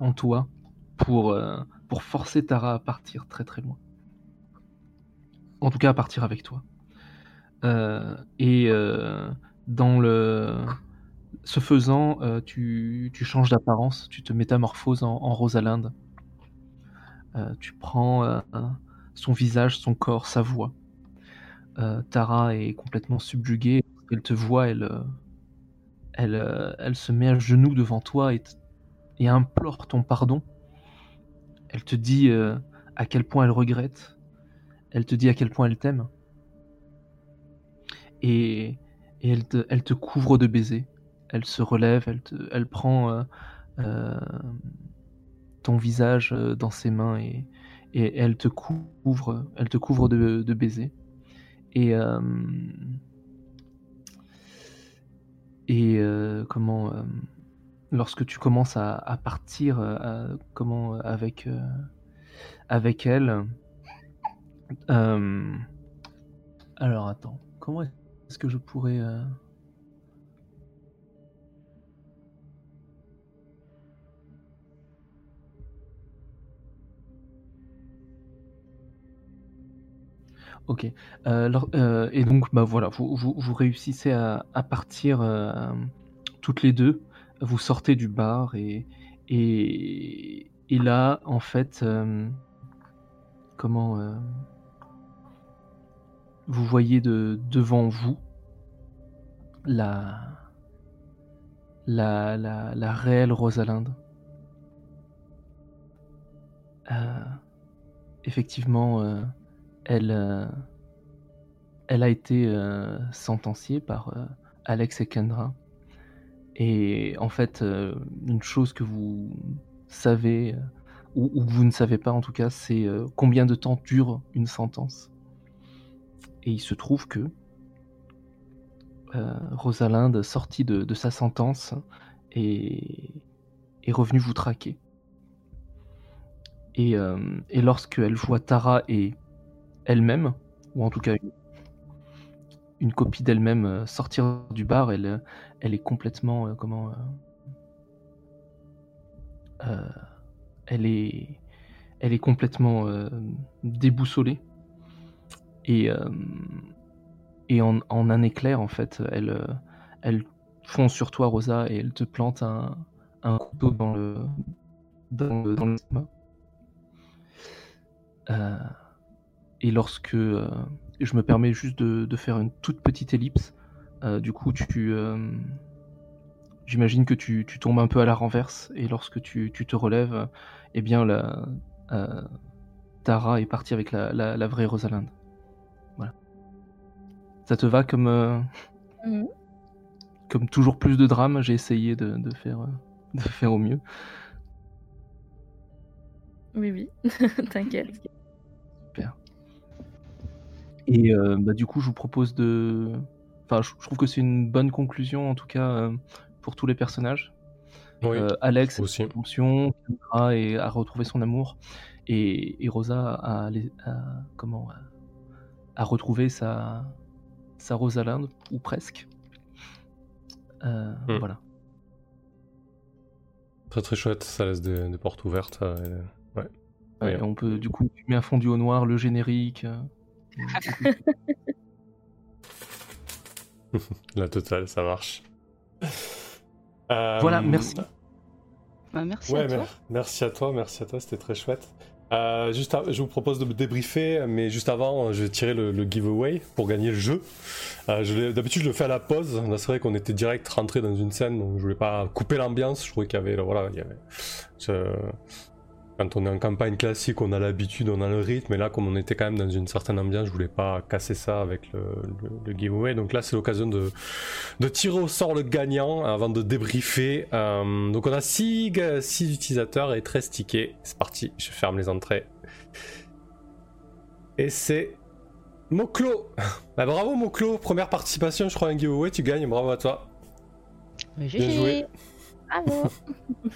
en toi pour, pour forcer Tara à partir très très loin. En tout cas, à partir avec toi. Et dans le. Ce faisant, tu, tu changes d'apparence, tu te métamorphoses en, en Rosalinde. Tu prends son visage, son corps, sa voix. Euh, Tara est complètement subjuguée. Elle te voit, elle, euh, euh, se met à genoux devant toi et, implore ton pardon. Elle te dit à quel point elle regrette. Elle te dit à quel point elle t'aime. Et, elle, te, couvre de baisers. Elle se relève, elle, prend ton visage dans ses mains et, et elle te couvre, elle te couvre de, de baisers. Et euh, et euh, comment euh, lorsque tu commences à, partir comment avec avec elle alors attends comment est-ce que je pourrais Ok. Euh, euh, et donc, bah voilà, vous, vous, réussissez à, partir euh, toutes les deux. Vous sortez du bar et, et, là, en fait, comment vous voyez de, devant vous la, la, la, la réelle Rosalinde. Effectivement, elle, euh, elle a été euh, sentenciée par euh, Alex et Kendra. Et en fait, une chose que vous savez, ou, ou que vous ne savez pas en tout cas, c'est combien de temps dure une sentence. Et il se trouve que Rosalinde, sortie de, sa sentence, est, est revenue vous traquer. Et, et lorsqu'elle voit Tara et elle-même, ou en tout cas une, copie d'elle-même euh, sortir du bar, elle, euh, elle est complètement euh, comment elle est elle est complètement déboussolée. Et et en, en un éclair en fait elle elle fonce sur toi Rosa et elle te plante un, un couteau dans le dans le, dans le et lorsque euh, je me permets juste de, de faire une toute petite ellipse, euh, du coup, tu, euh, j'imagine que tu, tu tombes un peu à la renverse, et lorsque tu, tu te relèves, eh bien, la, Tara est partie avec la, la, la vraie Rosalinde. Voilà. Ça te va comme, Mhm. comme toujours plus de drame J'ai essayé de, de faire, de faire au mieux. Oui, oui, [laughs] t'inquiète. Et euh, bah, du coup, je vous propose de. Enfin, je trouve que c'est une bonne conclusion, en tout cas, euh, pour tous les personnages. Oui, Euh, Alex a aussi. fonction, Kendra est- a retrouvé son amour, et, et Rosa a, a- comment, a, a retrouvé sa, sa Rosalinde, ou presque. Euh, Hmm. Voilà. Très très chouette, ça laisse des, des portes ouvertes. euh, ouais. Ouais, Ouais. on peut, du coup, tu mets un fondu au noir, le générique. Euh. [laughs] La totale, ça marche. Euh, Voilà, merci. Bah, merci Ouais, à toi. mer- merci à toi, merci à toi, c'était très chouette. Euh, juste à- je vous propose de me débriefer, mais juste avant, euh, je vais tirer le, le giveaway pour gagner le jeu. Euh, je D'habitude, je le fais à la pause. Là, c'est vrai qu'on était direct rentré dans une scène, donc je voulais pas couper l'ambiance. Je trouvais qu'il y avait, voilà, il y avait. je- Quand on est en campagne classique, on a l'habitude, on a le rythme, et là, comme on était quand même dans une certaine ambiance, je voulais pas casser ça avec le, le- le giveaway. Donc là, c'est l'occasion de, de tirer au sort le gagnant avant de débriefer. Euh, donc on a 6 utilisateurs et 13 tickets. C'est parti, je ferme les entrées. Et c'est Moclo. [laughs] Bah, bravo Moclo, première participation, je crois, à un giveaway, tu gagnes, bravo à toi. Bien joué. Bravo.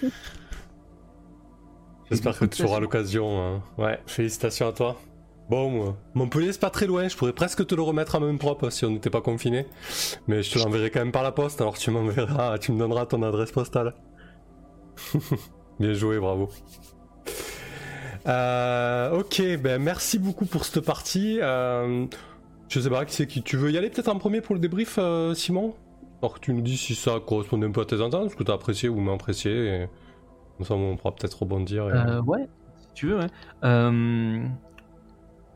[laughs] J'espère que tu auras l'occasion. hein. Ouais, félicitations à toi. Bon, euh, Montpellier, c'est pas très loin. Je pourrais presque te le remettre à main propre si on n'était pas confiné. Mais je te l'enverrai quand même par la poste. Alors tu m'enverras, tu me donneras ton adresse postale. [laughs] Bien joué, bravo. Euh, ok, ben merci beaucoup pour cette partie. Euh, je sais pas qui c'est qui. Tu veux y aller peut-être en premier pour le débrief, euh, Simon? Alors que tu nous dis si ça correspondait un peu à tes attentes, ce que t'as apprécié ou moins apprécié. Et... On pourra peut-être rebondir. et- Euh, ouais, si tu veux, ouais. Euh,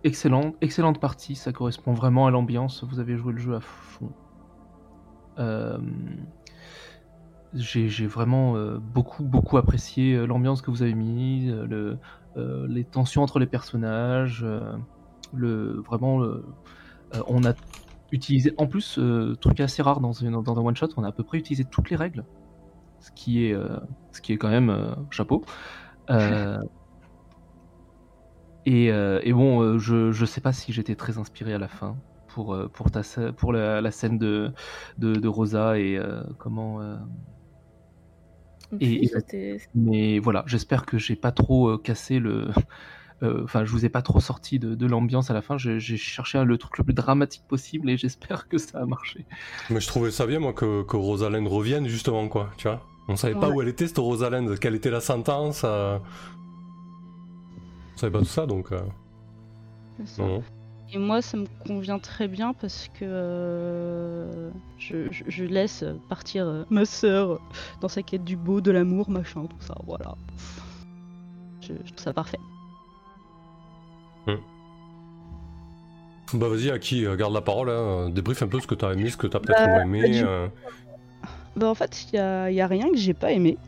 excellent, excellente partie, ça correspond vraiment à l'ambiance. Vous avez joué le jeu à fond. Euh, J'ai vraiment beaucoup, beaucoup apprécié l'ambiance que vous avez mise, le, les tensions entre les personnages, vraiment, on a utilisé, en plus, truc assez rare dans, dans un one-shot, on a à peu près utilisé toutes les règles, ce qui est, qui est quand même euh, chapeau. Euh, et, euh, et bon, euh, je, je sais pas si j'étais très inspiré à la fin pour, euh, pour, ta, pour la, la scène de, de, de Rosa et euh, comment. euh, Et- et- mais voilà, j'espère que j'ai pas trop euh, cassé le. [laughs] euh, Enfin, je vous ai pas trop sorti de, de l'ambiance à la fin. J'ai j'ai cherché le truc le plus dramatique possible et [laughs] j'espère que ça a marché. Mais je trouvais ça bien, moi, que, que Rosalind revienne, justement, quoi, tu vois. On savait pas où elle était, cette Rosalind, quelle était la sentence. euh, On savait pas tout ça, donc... euh, C'est ça. non. Et moi, ça me convient très bien parce que euh, je, je- je laisse partir euh, ma sœur dans sa quête du beau, de l'amour, machin, tout ça, voilà. Je, je trouve ça parfait. Bah vas-y, à qui garde la parole, hein, débrief un peu ce que t'as aimé, ce que t'as peut-être Bah, moins aimé. bah, du- euh. Bah en fait, il y a, y a rien que j'ai pas aimé.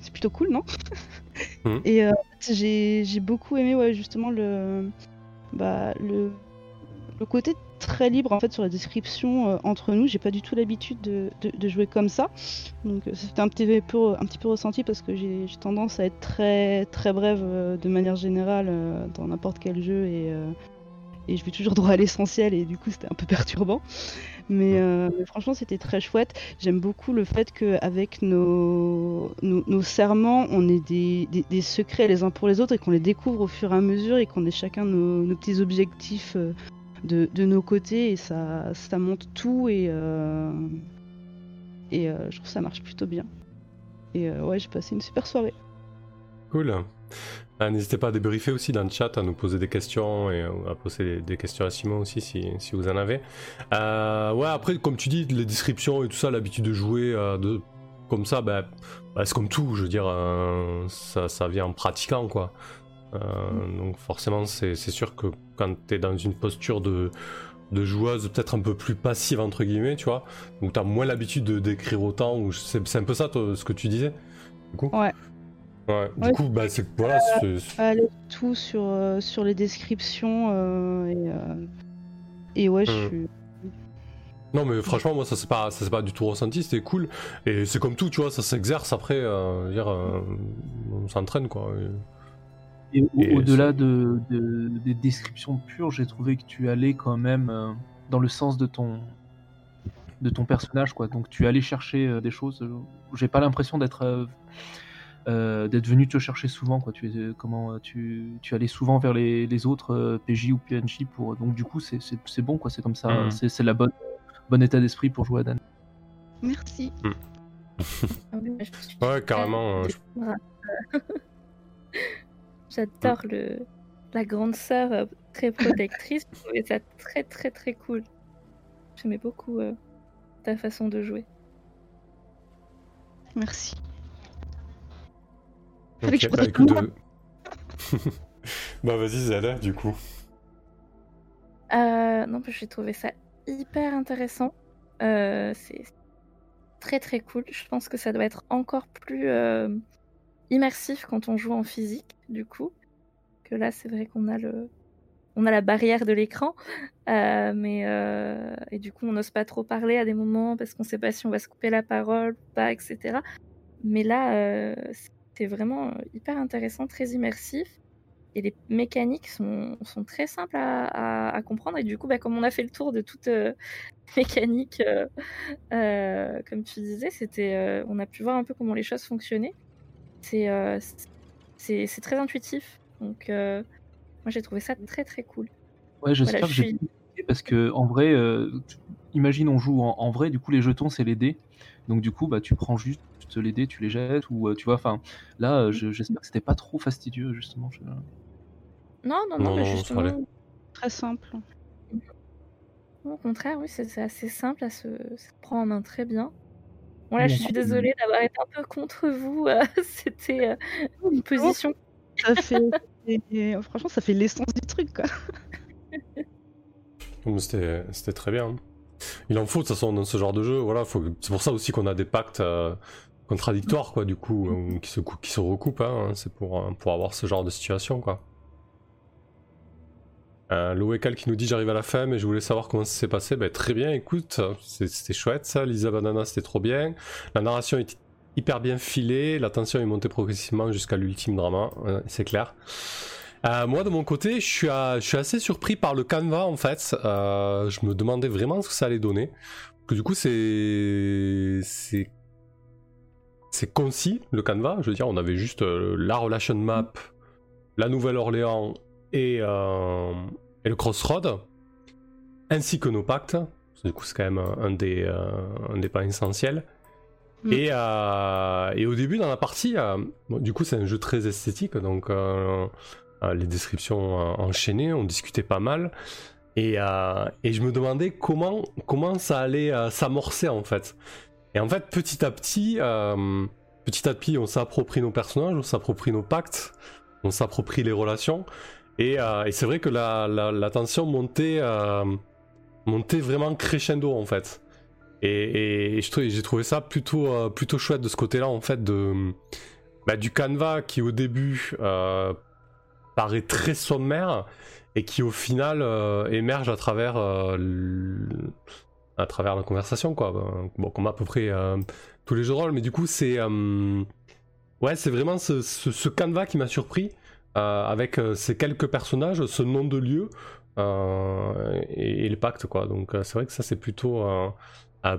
C'est plutôt cool, non? Mhm. [laughs] Et euh, j'ai beaucoup aimé, ouais, justement, le, bah, le, le côté très libre en fait sur la description euh, entre nous. J'ai pas du tout l'habitude de, de- de jouer comme ça. Donc euh, c'était un petit peu, un petit peu ressenti parce que j'ai tendance à être très, très brève euh, de manière générale euh, dans n'importe quel jeu et, euh, et je vais toujours droit à l'essentiel et du coup c'était un peu [laughs] perturbant. Mais, euh, mais franchement, c'était très chouette. J'aime beaucoup le fait qu'avec nos, nos, nos serments, on ait des, des, des secrets les uns pour les autres et qu'on les découvre au fur et à mesure et qu'on ait chacun nos, nos petits objectifs euh, de, de nos côtés et ça, ça monte tout et, euh, et euh, je trouve que ça marche plutôt bien. Et ouais, j'ai passé une super soirée. Cool. Ah, N'hésitez pas à débriefer aussi dans le chat, à nous poser des questions et euh, à poser des- questions à Simon aussi si, si vous en avez. Euh, ouais, après, comme tu dis, les descriptions et tout ça, l'habitude de jouer euh, de, comme ça, bah, bah, c'est comme tout, je veux dire, ça, ça vient en pratiquant, quoi. Donc forcément, c'est sûr que quand t'es dans une posture de, de joueuse peut-être un peu plus passive, entre guillemets, tu vois, où t'as moins l'habitude de d'écrire autant, c'est un peu ça ce que tu disais, du coup? Ouais. Ouais, du Ouais. coup, bah, c'est voilà, c'est- Aller tout sur, euh, sur les descriptions euh, et, euh, et ouais, je Mm. suis. Non, mais franchement, moi, ça c'est pas, ça c'est pas du tout ressenti, c'était cool. Et c'est comme tout, tu vois, ça s'exerce après, euh, dire, euh, on s'entraîne, quoi. Et- Et au- Et au-delà de, de- des descriptions pures, j'ai trouvé que tu allais quand même euh, dans le sens de ton de ton personnage, quoi. Donc tu allais chercher euh, des choses. euh, J'ai pas l'impression d'être euh, euh, d'être venu te chercher souvent, quoi. Tu es comment euh, tu, tu allais souvent vers les, les autres euh, PJ ou PNJ pour. Donc du coup, c'est c'est- c'est bon, quoi. C'est comme ça. Mhm. C'est c'est la bonne bon état d'esprit pour jouer à Dan. Merci. Ah je suis Ouais, carrément. euh, [laughs] J'adore le la grande sœur euh, très [laughs] protectrice. Je trouvais ça très très très cool. J'aimais beaucoup euh, ta façon de jouer. Merci. Fallait que Ok, je bah écoute. euh, [laughs] bah vas-y, Zelda, du coup. Euh, non, j'ai trouvé ça hyper intéressant. Euh, c'est très très cool. Je pense que ça doit être encore plus euh, immersif quand on joue en physique, du coup. Que là, c'est vrai qu'on a le, on a la barrière de l'écran, Euh, mais euh, et du coup, on n'ose pas trop parler à des moments parce qu'on sait pas si on va se couper la parole ou pas, etc. Mais là, euh, c'est vraiment euh, hyper intéressant, très immersif. Et les mécaniques sont, sont très simples à, à- à comprendre. Et du coup, bah, comme on a fait le tour de toute euh, [laughs] mécanique, euh, euh, comme tu disais, c'était, on a pu voir un peu comment les choses fonctionnaient. C'est c'est c'est très intuitif. Donc, Moi, j'ai trouvé ça très très cool. Ouais, j'espère Voilà, que je j'ai suis- parce que en vrai, imagine on joue en, en vrai, du coup les jetons c'est les dés, donc du coup bah tu prends juste les dés, tu les jettes ou euh, tu vois, enfin là euh, je- j'espère que c'était pas trop fastidieux justement. je- Non, non, non, ça justement. Très simple. au contraire, oui, c'est assez simple, à se, ça se prend en main très bien. Bon, là, je suis désolée d'avoir été un peu contre vous. euh, [laughs] C'était euh, une position. Ça fait, franchement, ça fait l'essence du truc, quoi. Mais C'était c'était très bien. Il en faut de toute façon dans ce genre de jeu. Voilà, faut... c'est pour ça aussi qu'on a des pactes euh, contradictoires, quoi, du coup, euh, qui, se, qui se recoupent. hein. C'est pour, euh, pour avoir ce genre de situation, quoi. Euh, Loécal qui nous dit j'arrive à la fin mais je voulais savoir comment ça s'est passé. Ben, très bien, écoute, c'était chouette ça. Lisa Banana c'était trop bien. La narration est hyper bien filée. La tension est montée progressivement jusqu'à l'ultime drama, euh, c'est clair. Moi de mon côté, je suis, je suis assez surpris par le canevas en fait. Je me demandais vraiment ce que ça allait donner. Que du coup, c'est. C'est. Concis le canevas. Je veux dire, on avait juste euh, la relation map, la Nouvelle-Orléans et, euh, et le Crossroad, ainsi que nos pactes. Du coup, c'est quand même un, un des, euh, un des pas essentiels. Mm. Et, euh, et au début, dans la partie, euh, bon, du coup, c'est un jeu très esthétique, donc euh, euh, les descriptions euh, enchaînées, on discutait pas mal. Et, euh, et je me demandais comment, comment ça allait euh, s'amorcer en fait. Et en fait, petit à petit, euh, petit à petit, on s'approprie nos personnages, on s'approprie nos pactes, on s'approprie les relations. Et, euh, c'est vrai que la, tension montait, euh, montait vraiment crescendo en fait. Et, j'ai trouvé ça plutôt, plutôt chouette de ce côté-là en fait, de, bah, du canevas qui au début paraît très sommaire et qui au final émerge à travers, à travers la conversation quoi. Bon, comme à peu près euh, tous les jeux de rôle, mais du coup c'est euh, ouais c'est vraiment ce, ce, canevas qui m'a surpris euh, avec ces quelques personnages, ce nom de lieu et, et les pactes quoi. Donc c'est vrai que ça c'est plutôt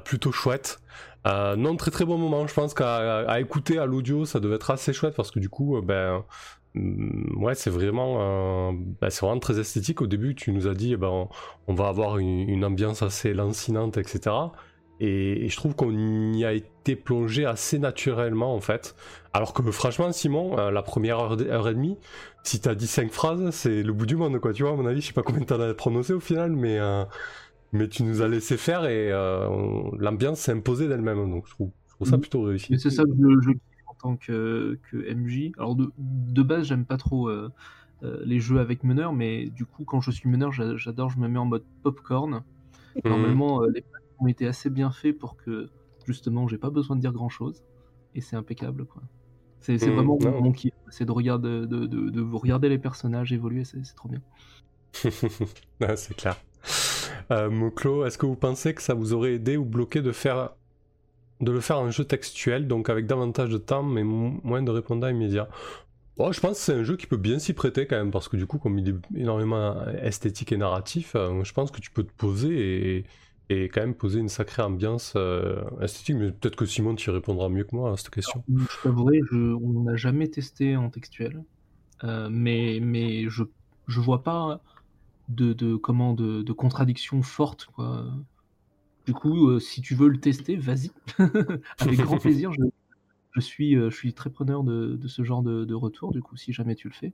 plutôt chouette. Non très très bon moment. Je pense qu'à écouter à l'audio ça devait être assez chouette parce que du coup ben Ouais, c'est vraiment, euh, bah, c'est vraiment très esthétique. Au début, tu nous as dit, eh ben, on, on va avoir une, une ambiance assez lancinante, etc. Et, et je trouve qu'on y a été plongé assez naturellement, en fait. Alors que franchement, Simon, euh, la première heure, heure et demie, si t'as dit cinq phrases, c'est le bout du monde, quoi. Tu vois, à mon avis, je sais pas combien t'en as prononcé au final, mais, euh, mais tu nous as laissé faire et l'ambiance s'est imposée d'elle-même. Donc, je trouve, je trouve ça Mhm. plutôt réussi. Mais c'est ça que je, je tant que, que MJ. Alors de, de base, j'aime pas trop euh, euh, les jeux avec meneur, mais du coup, quand je suis meneur, j'a- j'adore, je me mets en mode popcorn. Mhm. Normalement, euh, les packs ont été assez bien faits pour que justement, j'ai pas besoin de dire grand chose. Et c'est impeccable, quoi. C'est Mhm, vraiment mon, kiff. C'est de regarder, de, de, de vous regarder les personnages évoluer, c'est trop bien. [laughs] Ah, c'est clair. Euh, est-ce que vous pensez que ça vous aurait aidé ou bloqué de faire de le faire en jeu textuel, donc avec davantage de temps mais mo- moins de répondants immédiats Bon, je pense que c'est un jeu qui peut bien s'y prêter quand même, parce que du coup, comme il est énormément esthétique et narratif, euh, je pense que tu peux te poser et, quand même poser une sacrée ambiance euh, esthétique, mais peut-être que Simon t'y répondra mieux que moi à cette question. Je t'avouerai, on n'a jamais testé en textuel, Euh, mais, je, je vois pas de, de, comment, de, de contradiction forte. Quoi. Du coup, euh, si tu veux le tester, vas-y. [laughs] Avec grand [laughs] plaisir, je, je, suis, euh, je suis très preneur de, de ce genre de, de retour, du coup, si jamais tu le fais.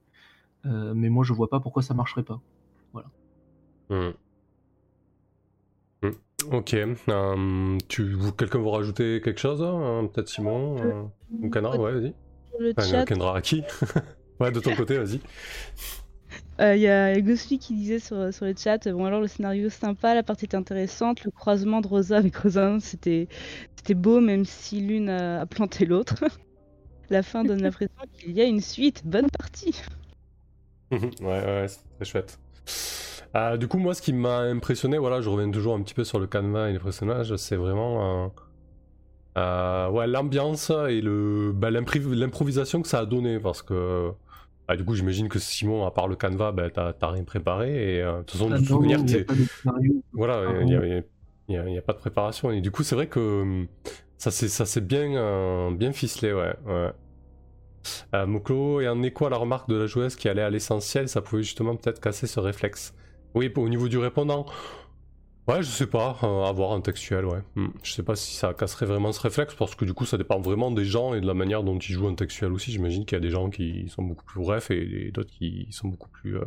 Euh, mais moi, je vois pas pourquoi ça marcherait pas. Hmm. Hmm. Ok. Euh, tu, vous- quelqu'un veut rajouter quelque chose hein Peut-être Simon euh, Ou Kendra Ouais, vas-y. Le Enfin, chat, Kendra à qui? [laughs] Ouais, de ton côté, vas-y. Euh, Il y a Ghostly qui disait sur, sur le chat Bon, alors le scénario sympa, la partie était intéressante, le croisement de Rosa avec Rosa, c'était beau, même si l'une a, planté l'autre. [laughs] la fin donne l'impression qu'il y a une suite. Bonne partie. [laughs] ouais, ouais, c'est chouette. Euh, du coup, moi, ce qui m'a impressionné, voilà, je reviens toujours un petit peu sur le canevas et les personnages, c'est vraiment euh, euh, ouais, l'ambiance et le, bah, l'improvisation que ça a donné, parce que bah, du coup, j'imagine que Simon, à part le canevas, bah, t'as rien préparé, et euh, de toute façon, Ah de non, manière, il. Voilà, Ah il n'y a, bon il y a- pas de préparation. Et du coup, c'est vrai que hum, ça s'est ça s'est bien, euh, bien ficelé, ouais. ouais. Euh, Moklo, et en écho à la remarque de la joueuse qui allait à l'essentiel, ça pouvait justement peut-être casser ce réflexe. Oui, au niveau du répondant. Ouais, je sais pas, euh, avoir un textuel, ouais. Hmm. Je sais pas si ça casserait vraiment ce réflexe, parce que du coup, ça dépend vraiment des gens et de la manière dont ils jouent un textuel aussi. J'imagine qu'il y a des gens qui sont beaucoup plus brefs et, d'autres qui sont beaucoup plus euh,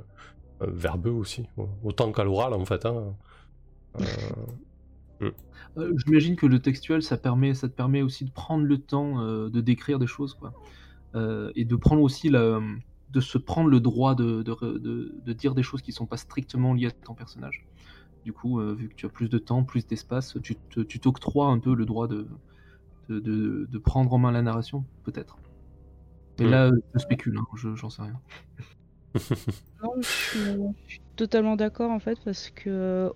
euh, verbeux aussi. Autant qu'à l'oral, en fait. Hein. Hmm. J'imagine que le textuel, ça, permet, ça te permet aussi de prendre le temps de décrire des choses, quoi. et de prendre aussi la, de se prendre le droit de, de, dire des choses qui sont pas strictement liées à ton personnage. Du coup, euh, vu que tu as plus de temps, plus d'espace, tu t'octroies un peu le droit de, de, prendre en main la narration, peut-être. Mais là, je spécule, hein, j'en sais rien. [laughs] non, je suis, totalement d'accord en fait parce que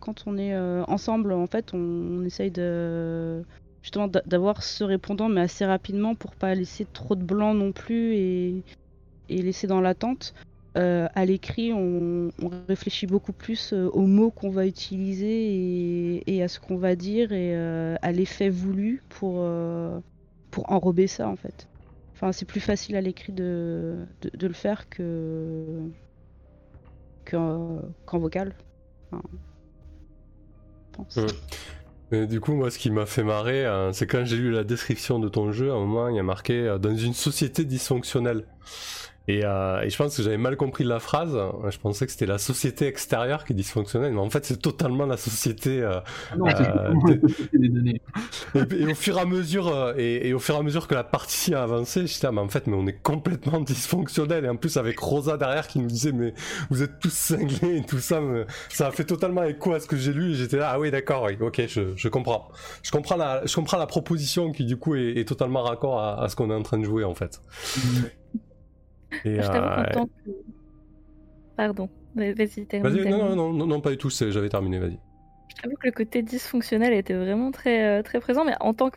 quand on est euh, ensemble, en fait, on, essaye de justement d'avoir ce répondant, mais assez rapidement pour pas laisser trop de blanc non plus et, et laisser dans l'attente. Euh, à l'écrit, on, réfléchit beaucoup plus euh, aux mots qu'on va utiliser et, à ce qu'on va dire et euh, à l'effet voulu pour, pour enrober ça en fait. Enfin, c'est plus facile à l'écrit de, de, le faire que qu'en vocal. du coup, moi, ce qui m'a fait marrer, c'est quand j'ai lu la description de ton jeu, à un moment, il y a marqué dans une société dysfonctionnelle. Euh, et, je pense que j'avais mal compris la phrase. Je pensais que c'était la société extérieure qui dysfonctionnait, mais en fait c'est totalement la société. Euh, ah non, euh, des données. [laughs] Et, au fur et à mesure, et, au fur et à mesure que la partie a avancé, je disais ah, mais en fait mais on est complètement [laughs] dysfonctionnel. Et en plus avec Rosa derrière qui nous disait mais vous êtes tous cinglés et tout ça, ça a fait totalement écho à ce que j'ai lu. Et j'étais là ah oui d'accord, oui, ok je, je, comprends. Je comprends la, je comprends la proposition qui du coup est, totalement raccord à, à ce qu'on est en train de jouer en fait. Et, je t'avoue qu'en tant que... Pardon, vas-y, termine. Vas-y, non, non, non, non, pas du tout, j'avais terminé, vas-y. Je t'avoue que le côté dysfonctionnel était vraiment très, euh, très présent, mais en tant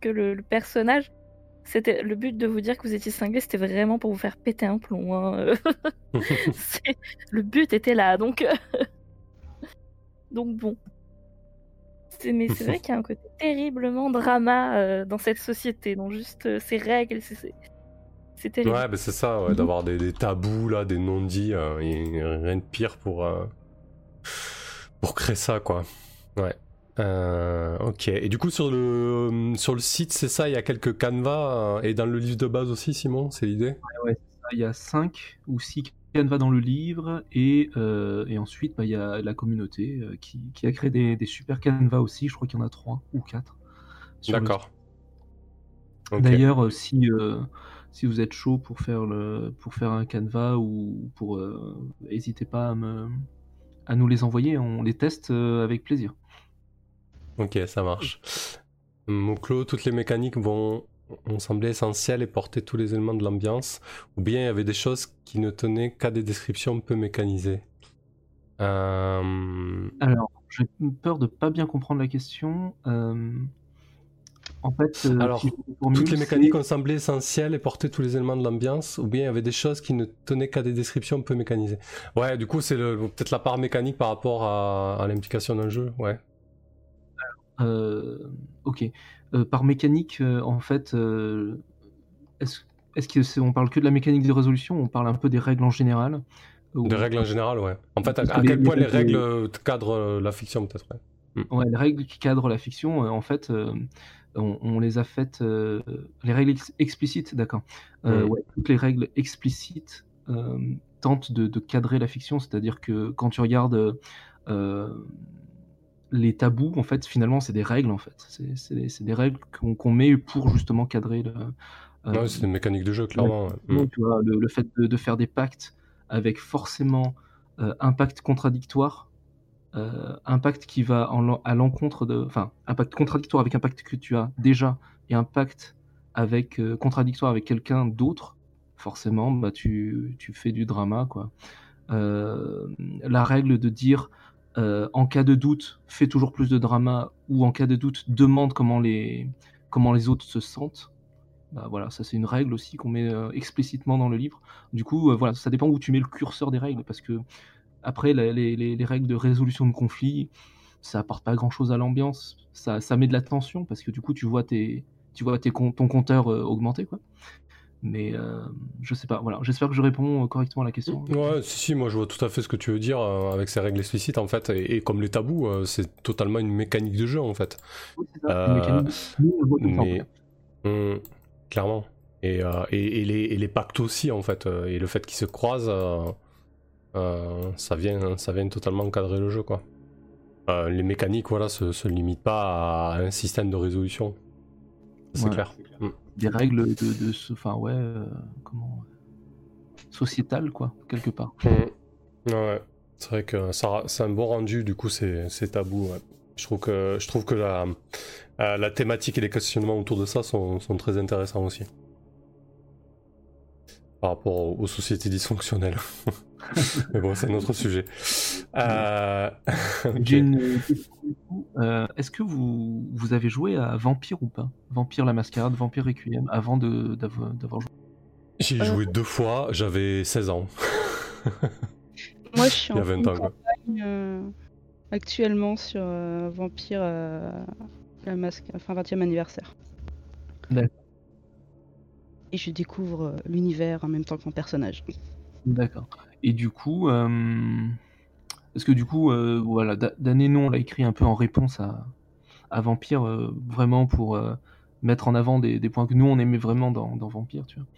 que le, personnage, c'était le but de vous dire que vous étiez cinglé, c'était vraiment pour vous faire péter un plomb. Hein. [laughs] [laughs] le but était là, donc euh, donc bon. Mais c'est vrai [laughs] qu'il y a un côté terriblement drama euh, dans cette société, dans juste ces règles, c'est c'est Ouais, bah c'est ça, mhm. d'avoir des, tabous, là, des non-dits, euh, rien de pire pour, euh, pour créer ça, quoi. Ouais. Euh, ok. Et du coup, sur le, sur le site, c'est ça, il y a quelques canevas, et dans le livre de base aussi, Simon, c'est l'idée? Ouais, ouais il y a 5 ou 6 canevas dans le livre, et, et ensuite, bah, il y a la communauté qui, qui, a créé des, des super canevas aussi, je crois qu'il y en a 3 ou 4. D'accord. D'ailleurs, si si vous êtes chaud pour faire, le, pour faire un canevas ou pour. n'hésitez euh, pas à, me, à nous les envoyer, on les teste euh, avec plaisir. Ok, ça marche. Mouklo, toutes les mécaniques vont ont semblé essentielles et porter tous les éléments de l'ambiance, ou bien il y avait des choses qui ne tenaient qu'à des descriptions peu mécanisées. Euh, Alors, j'ai peur de pas bien comprendre la question. En fait, euh, Alors, toutes les mécaniques ont semblé essentielles et portaient tous les éléments de l'ambiance, ou bien il y avait des choses qui ne tenaient qu'à des descriptions peu mécanisées. Ouais, du coup, c'est peut-être la part mécanique par rapport à, l'implication d'un jeu, ouais. Euh, ok. Euh, par mécanique, en fait, est-ce est qu'on parle que de la mécanique de résolution ou on parle un peu des règles en général? Des règles en général, ouais. En fait, à, quel point les règles cadrent la fiction, peut-être, ouais. Ouais, les règles qui cadrent la fiction, en fait, on, les a faites. Euh, les règles explicites, d'accord. Euh, toutes les règles explicites euh, tentent de, cadrer la fiction, c'est-à-dire que quand tu regardes les tabous, en fait, finalement, c'est des règles, en fait. C'est des, règles qu'on met pour justement cadrer c'est une mécanique de jeu, clairement. Le, fait de, de, faire des pactes avec forcément un pacte contradictoire euh, un pacte qui va à l'encontre de, enfin, un pacte contradictoire avec un pacte que tu as déjà et un pacte avec euh, contradictoire avec quelqu'un d'autre, forcément, bah tu, tu, fais du drama, quoi. Euh, la règle de dire en cas de doute, fais toujours plus de drama, ou en cas de doute, demande comment les, comment les autres se sentent. Bah voilà, ça c'est une règle aussi qu'on met explicitement dans le livre. Du coup, voilà, ça dépend où tu mets le curseur des règles, parce que après, les, règles de résolution de conflit, ça apporte pas grand-chose à l'ambiance. Ça, met de la tension parce que du coup, tu vois, tes, tu vois tes, ton compteur euh, augmenter. Quoi. Mais euh, je sais pas, voilà. J'espère que je réponds correctement à la question. Ouais, si, si, moi je vois tout à fait ce que tu veux dire euh, avec ces règles explicites en fait. Et, et comme les tabous, euh, c'est totalement une mécanique de jeu en fait. Oui, c'est ça, Euh, une mécanique. Mais hum, clairement. Et, euh, les, et les pactes aussi en fait. euh, Et le fait qu'ils se croisent, euh, ça, vient, ça vient totalement encadrer le jeu quoi. Euh, les mécaniques voilà, se, se limitent pas à un système de résolution. C'est Voilà. clair. Mm. Des règles de, de ce. Enfin, ouais. euh, comment. Sociétal, quoi, quelque part. Mm. Ouais, c'est vrai que ça c'est un bon rendu, du coup, c'est c'est tabou. ouais. Je trouve que, je trouve que la, euh, la thématique et les questionnements autour de ça sont, sont très intéressants aussi. Par rapport aux, aux sociétés dysfonctionnelles. [laughs] Mais bon, c'est un autre sujet. Euh. [laughs] J'ai coup. Euh, Est-ce que vous, vous avez joué à Vampire ou pas? Vampire la Mascarade, Vampire Requiem, avant de- d'avoir joué? J'y ai joué deux fois, j'avais 16 ans. [laughs] Moi, je suis en a 20 full ans, quoi. campagne, euh, actuellement sur euh, Vampire, euh, la masque, enfin 20e anniversaire. D'accord. Et je découvre euh, l'univers en même temps que mon personnage. D'accord. Et du coup, euh, est-ce que du coup, euh, voilà, Da- Dané, nous, on l'a écrit un peu en réponse à, à Vampire, euh, vraiment pour euh, mettre en avant des, des points que nous, on aimait vraiment dans, dans Vampire, tu vois.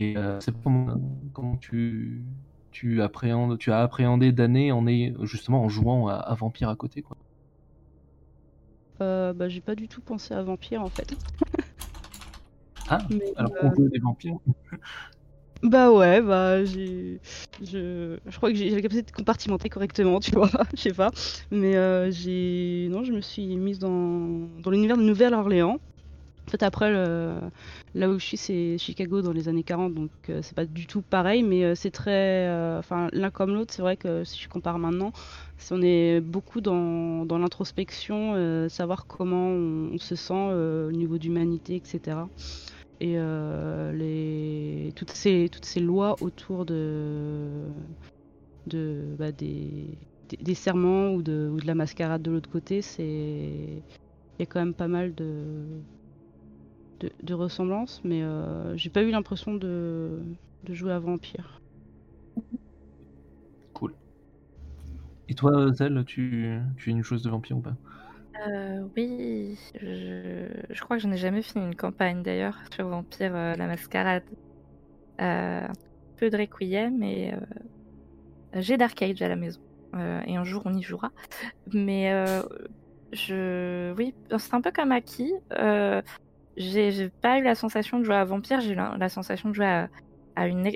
Et euh, c'est comment, comment tu, tu, appréhendes, tu as appréhendé Dané en est, justement en jouant à, à Vampire à côté, quoi. Euh, bah, j'ai pas du tout pensé à Vampire en fait. [laughs] Ah, Mais, alors euh, qu'on veut des vampires. [laughs] Bah ouais, bah j'ai. Je, je crois que j'ai la capacité de compartimenter correctement, tu vois, [laughs] je sais pas. Mais euh, j'ai. Non, je me suis mise dans, dans l'univers de Nouvelle-Orléans. En fait, après, le- là où je suis, c'est Chicago dans les années 40, donc euh, c'est pas du tout pareil, mais euh, c'est très. Enfin, l'un comme l'autre, c'est vrai que si je compare maintenant, si on est beaucoup dans, dans l'introspection, savoir comment on, on se sent au niveau d'humanité, etc et euh, les toutes ces toutes ces lois autour de de bah, des, des des serments ou de ou de la mascarade de l'autre côté c'est il y a quand même pas mal de de, de ressemblances mais euh, j'ai pas eu l'impression de de jouer à Vampire Cool. Et toi, Zel, tu, tu es une joueuse de vampire ou pas? Euh, oui, je... crois que je n'ai jamais fini une campagne d'ailleurs sur Vampire euh, la Mascarade. Euh, un peu de Requiem et euh, j'ai Dark Age à la maison. Et un jour on y jouera. Mais je. Oui, c'est un peu comme. Euh, j'ai pas eu la sensation de jouer à Vampire, j'ai eu la, sensation de jouer à, une,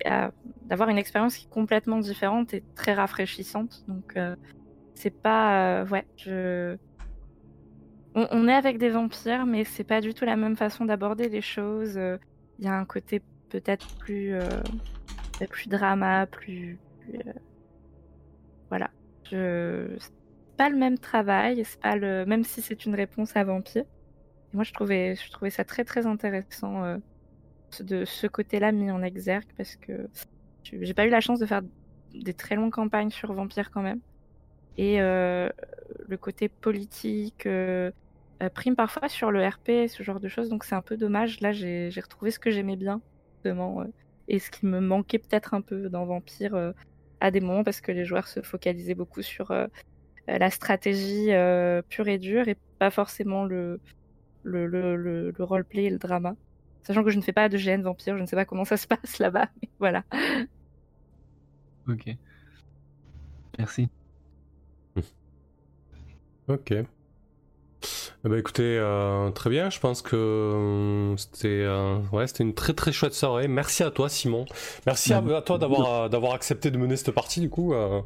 d'avoir une expérience qui est complètement différente et très rafraîchissante. Donc c'est pas. ouais, je. On, est avec des vampires, mais c'est pas du tout la même façon d'aborder les choses. Il y a un côté peut-être plus, euh, plus drama, plus, euh, voilà. C'est pas le même travail, c'est pas le même si c'est une réponse à vampire. Et moi, je trouvais, je trouvais ça très très intéressant euh, de ce côté-là mis en exergue parce que j'ai pas eu la chance de faire des très longues campagnes sur vampire quand même. Et le côté politique prime parfois sur le RP, ce genre de choses. Donc c'est un peu dommage. Là, j'ai retrouvé ce que j'aimais bien, justement, euh, et ce qui me manquait peut-être un peu dans Vampire euh, à des moments parce que les joueurs se focalisaient beaucoup sur euh, euh, la stratégie euh, pure et dure et pas forcément le, le, le, le, le roleplay et le drama. Sachant que je ne fais pas de GN Vampire, je ne sais pas comment ça se [laughs] passe là-bas, mais voilà. Ok. Merci. Ok. Eh ben, écoutez, euh, très bien, je pense que euh, c'était euh, ouais, c'était une très très chouette soirée. Merci à toi Simon. Merci à, à toi d'avoir euh, d'avoir accepté de mener cette partie du coup euh,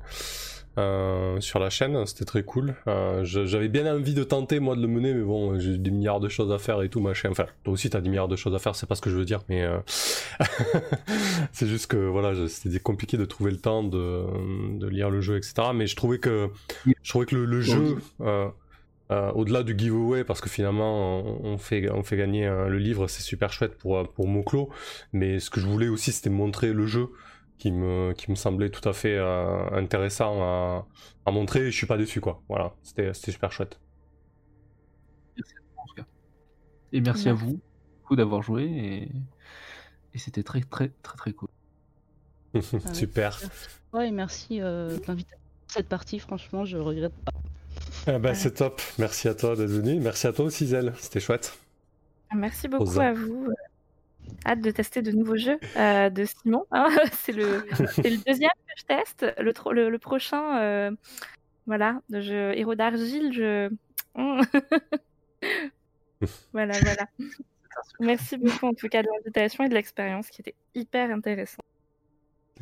euh, sur la chaîne, c'était très cool. Euh, J'avais bien envie de tenter moi de le mener, mais bon, j'ai des milliards de choses à faire et tout machin. Enfin, toi aussi t'as des milliards de choses à faire, c'est pas ce que je veux dire, mais euh, [laughs] c'est juste que voilà, c'était compliqué de trouver le temps de, de lire le jeu, etc. Mais je trouvais que je trouvais que le, le jeu euh, au-delà du giveaway, parce que finalement on, on fait, on fait gagner euh, le livre, c'est super chouette pour, euh, pour Moclo, mais ce que je voulais aussi c'était montrer le jeu qui me, qui me semblait tout à fait euh, intéressant à, à montrer, et je suis pas déçu quoi, voilà, c'était c'était super chouette. En tout cas. Et merci à Merci. vous beaucoup d'avoir joué. Et, Et c'était très très très très cool. [laughs] Super. Ouais, et merci euh, de l'invitation pour cette partie, franchement, je regrette pas. Ah bah, c'est top. Merci à toi d'être venu. Merci à toi aussi, Zelle. C'était chouette. Merci beaucoup à vous. Hâte de tester de nouveaux jeux euh, de Simon. hein. [laughs] c'est le, deuxième que je teste. Le, tro- le, le prochain, euh, voilà, jeu Héros d'argile, je. [laughs] voilà, voilà. [laughs] Merci beaucoup en tout cas de l'invitation et de l'expérience qui était hyper intéressante.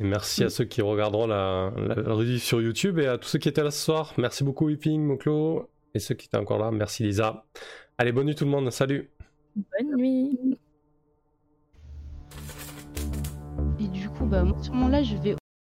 Et merci à ceux qui regarderont la, la, la rediff sur YouTube et à tous ceux qui étaient là ce soir. Merci beaucoup, Whipping, Moclo. Et ceux qui étaient encore là, merci Lisa. Allez, bonne nuit tout le monde. Salut. Bonne nuit. Et du coup, bah, moi, sûrement là, je vais